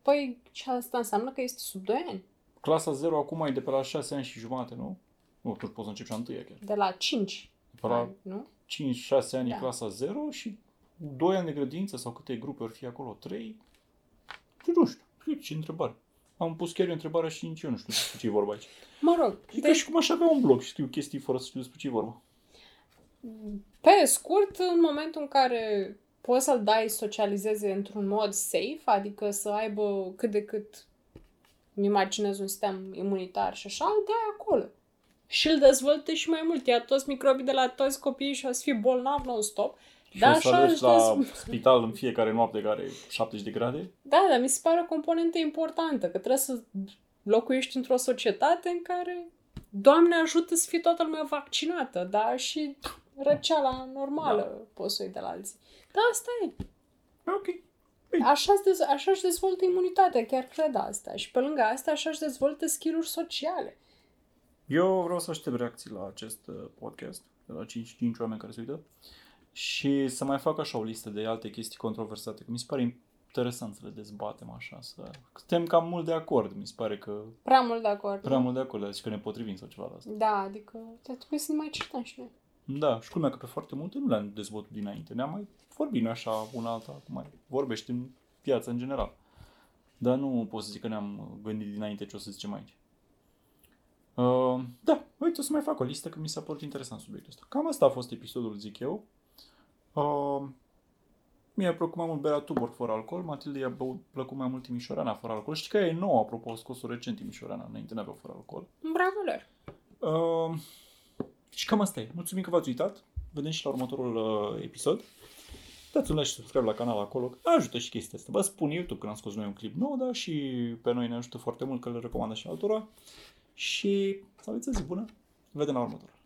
Păi, și asta înseamnă că este sub 2 ani. Clasa 0 acum e de pe la 6 ani și jumate, nu? Nu, atunci poți să începi și a întâia chiar. De la 5 De pe la ani, nu? 5-6 ani Da. e clasa 0 și 2 ani de grădință sau câte grupe ar fi acolo? 3? Și nu știu. Uite, Ce întrebare. Am pus chiar eu întrebarea și nici eu nu știu despre ce e vorba aici. Mă rog, E ca deci, și cum aș avea un blog și scriu chestii fără să știu despre ce e vorba. pe scurt, în momentul în care poți să-l dai socializeze într-un mod safe, adică să aibă cât de cât, îmi imaginez un sistem imunitar și așa, îl dai acolo. Și îl dezvoltă și mai mult. Ia toți microbii de la toți copiii și o să fii bolnav non-stop. Și Da, o să așa alergi își la dez- spital în fiecare noapte care e 70 de grade. Da, dar mi se pare o componentă importantă, că trebuie să locuiești într-o societate în care, Doamne ajută să fie toată lumea vaccinată, da? Și răceala normală da. poți să o iei de la alții. Da, asta e. Ok. Așa își dez- așa își dezvoltă imunitatea, chiar cred asta. Și pe lângă asta, așa își dezvoltă skill-uri sociale. Eu vreau să aștept reacții la acest uh, podcast, de la 5, 5 oameni care se uită, și să mai fac așa o listă de alte chestii controversate, că mi se pare interesant să le dezbatem așa, să... Suntem cam mult de acord, mi se pare că Prea mult de acord. prea mult de acord, deci că ne potrivim sau ceva la asta. Da, adică trebuie să ne mai certăm și noi. Da, și culmea că pe foarte multe nu le-am dezbătut dinainte. Ne-am mai vorbit noi așa una alta, cum mai vorbești în piață în general. Dar nu pot să zic că ne-am gândit dinainte ce o să zicem aici. Uh, da, uite, o să mai fac o listă, că mi s-a părut interesant subiectul ăsta. Cam asta a fost episodul, zic eu. Uh, mie a plăcut mai mult berea Tuborg fără alcool, Matilde i-a băut- plăcut mai mult Timișoarana fără alcool. Știi că e nouă, apropo, au scos-o recent Timișoarana, înainte n-aveau fără alcool. Bravo lor! Uh, și cam asta e. Mulțumim că v-ați uitat. Vedem și la următorul uh, episod. Dați un like și subscribe la canal acolo. că Ajută și chestia asta. Vă spun YouTube când am scos noi un clip nou, dar și pe noi ne ajută foarte mult că le recomandă și altora. Și să aveți o zi bună. Vedem la următorul.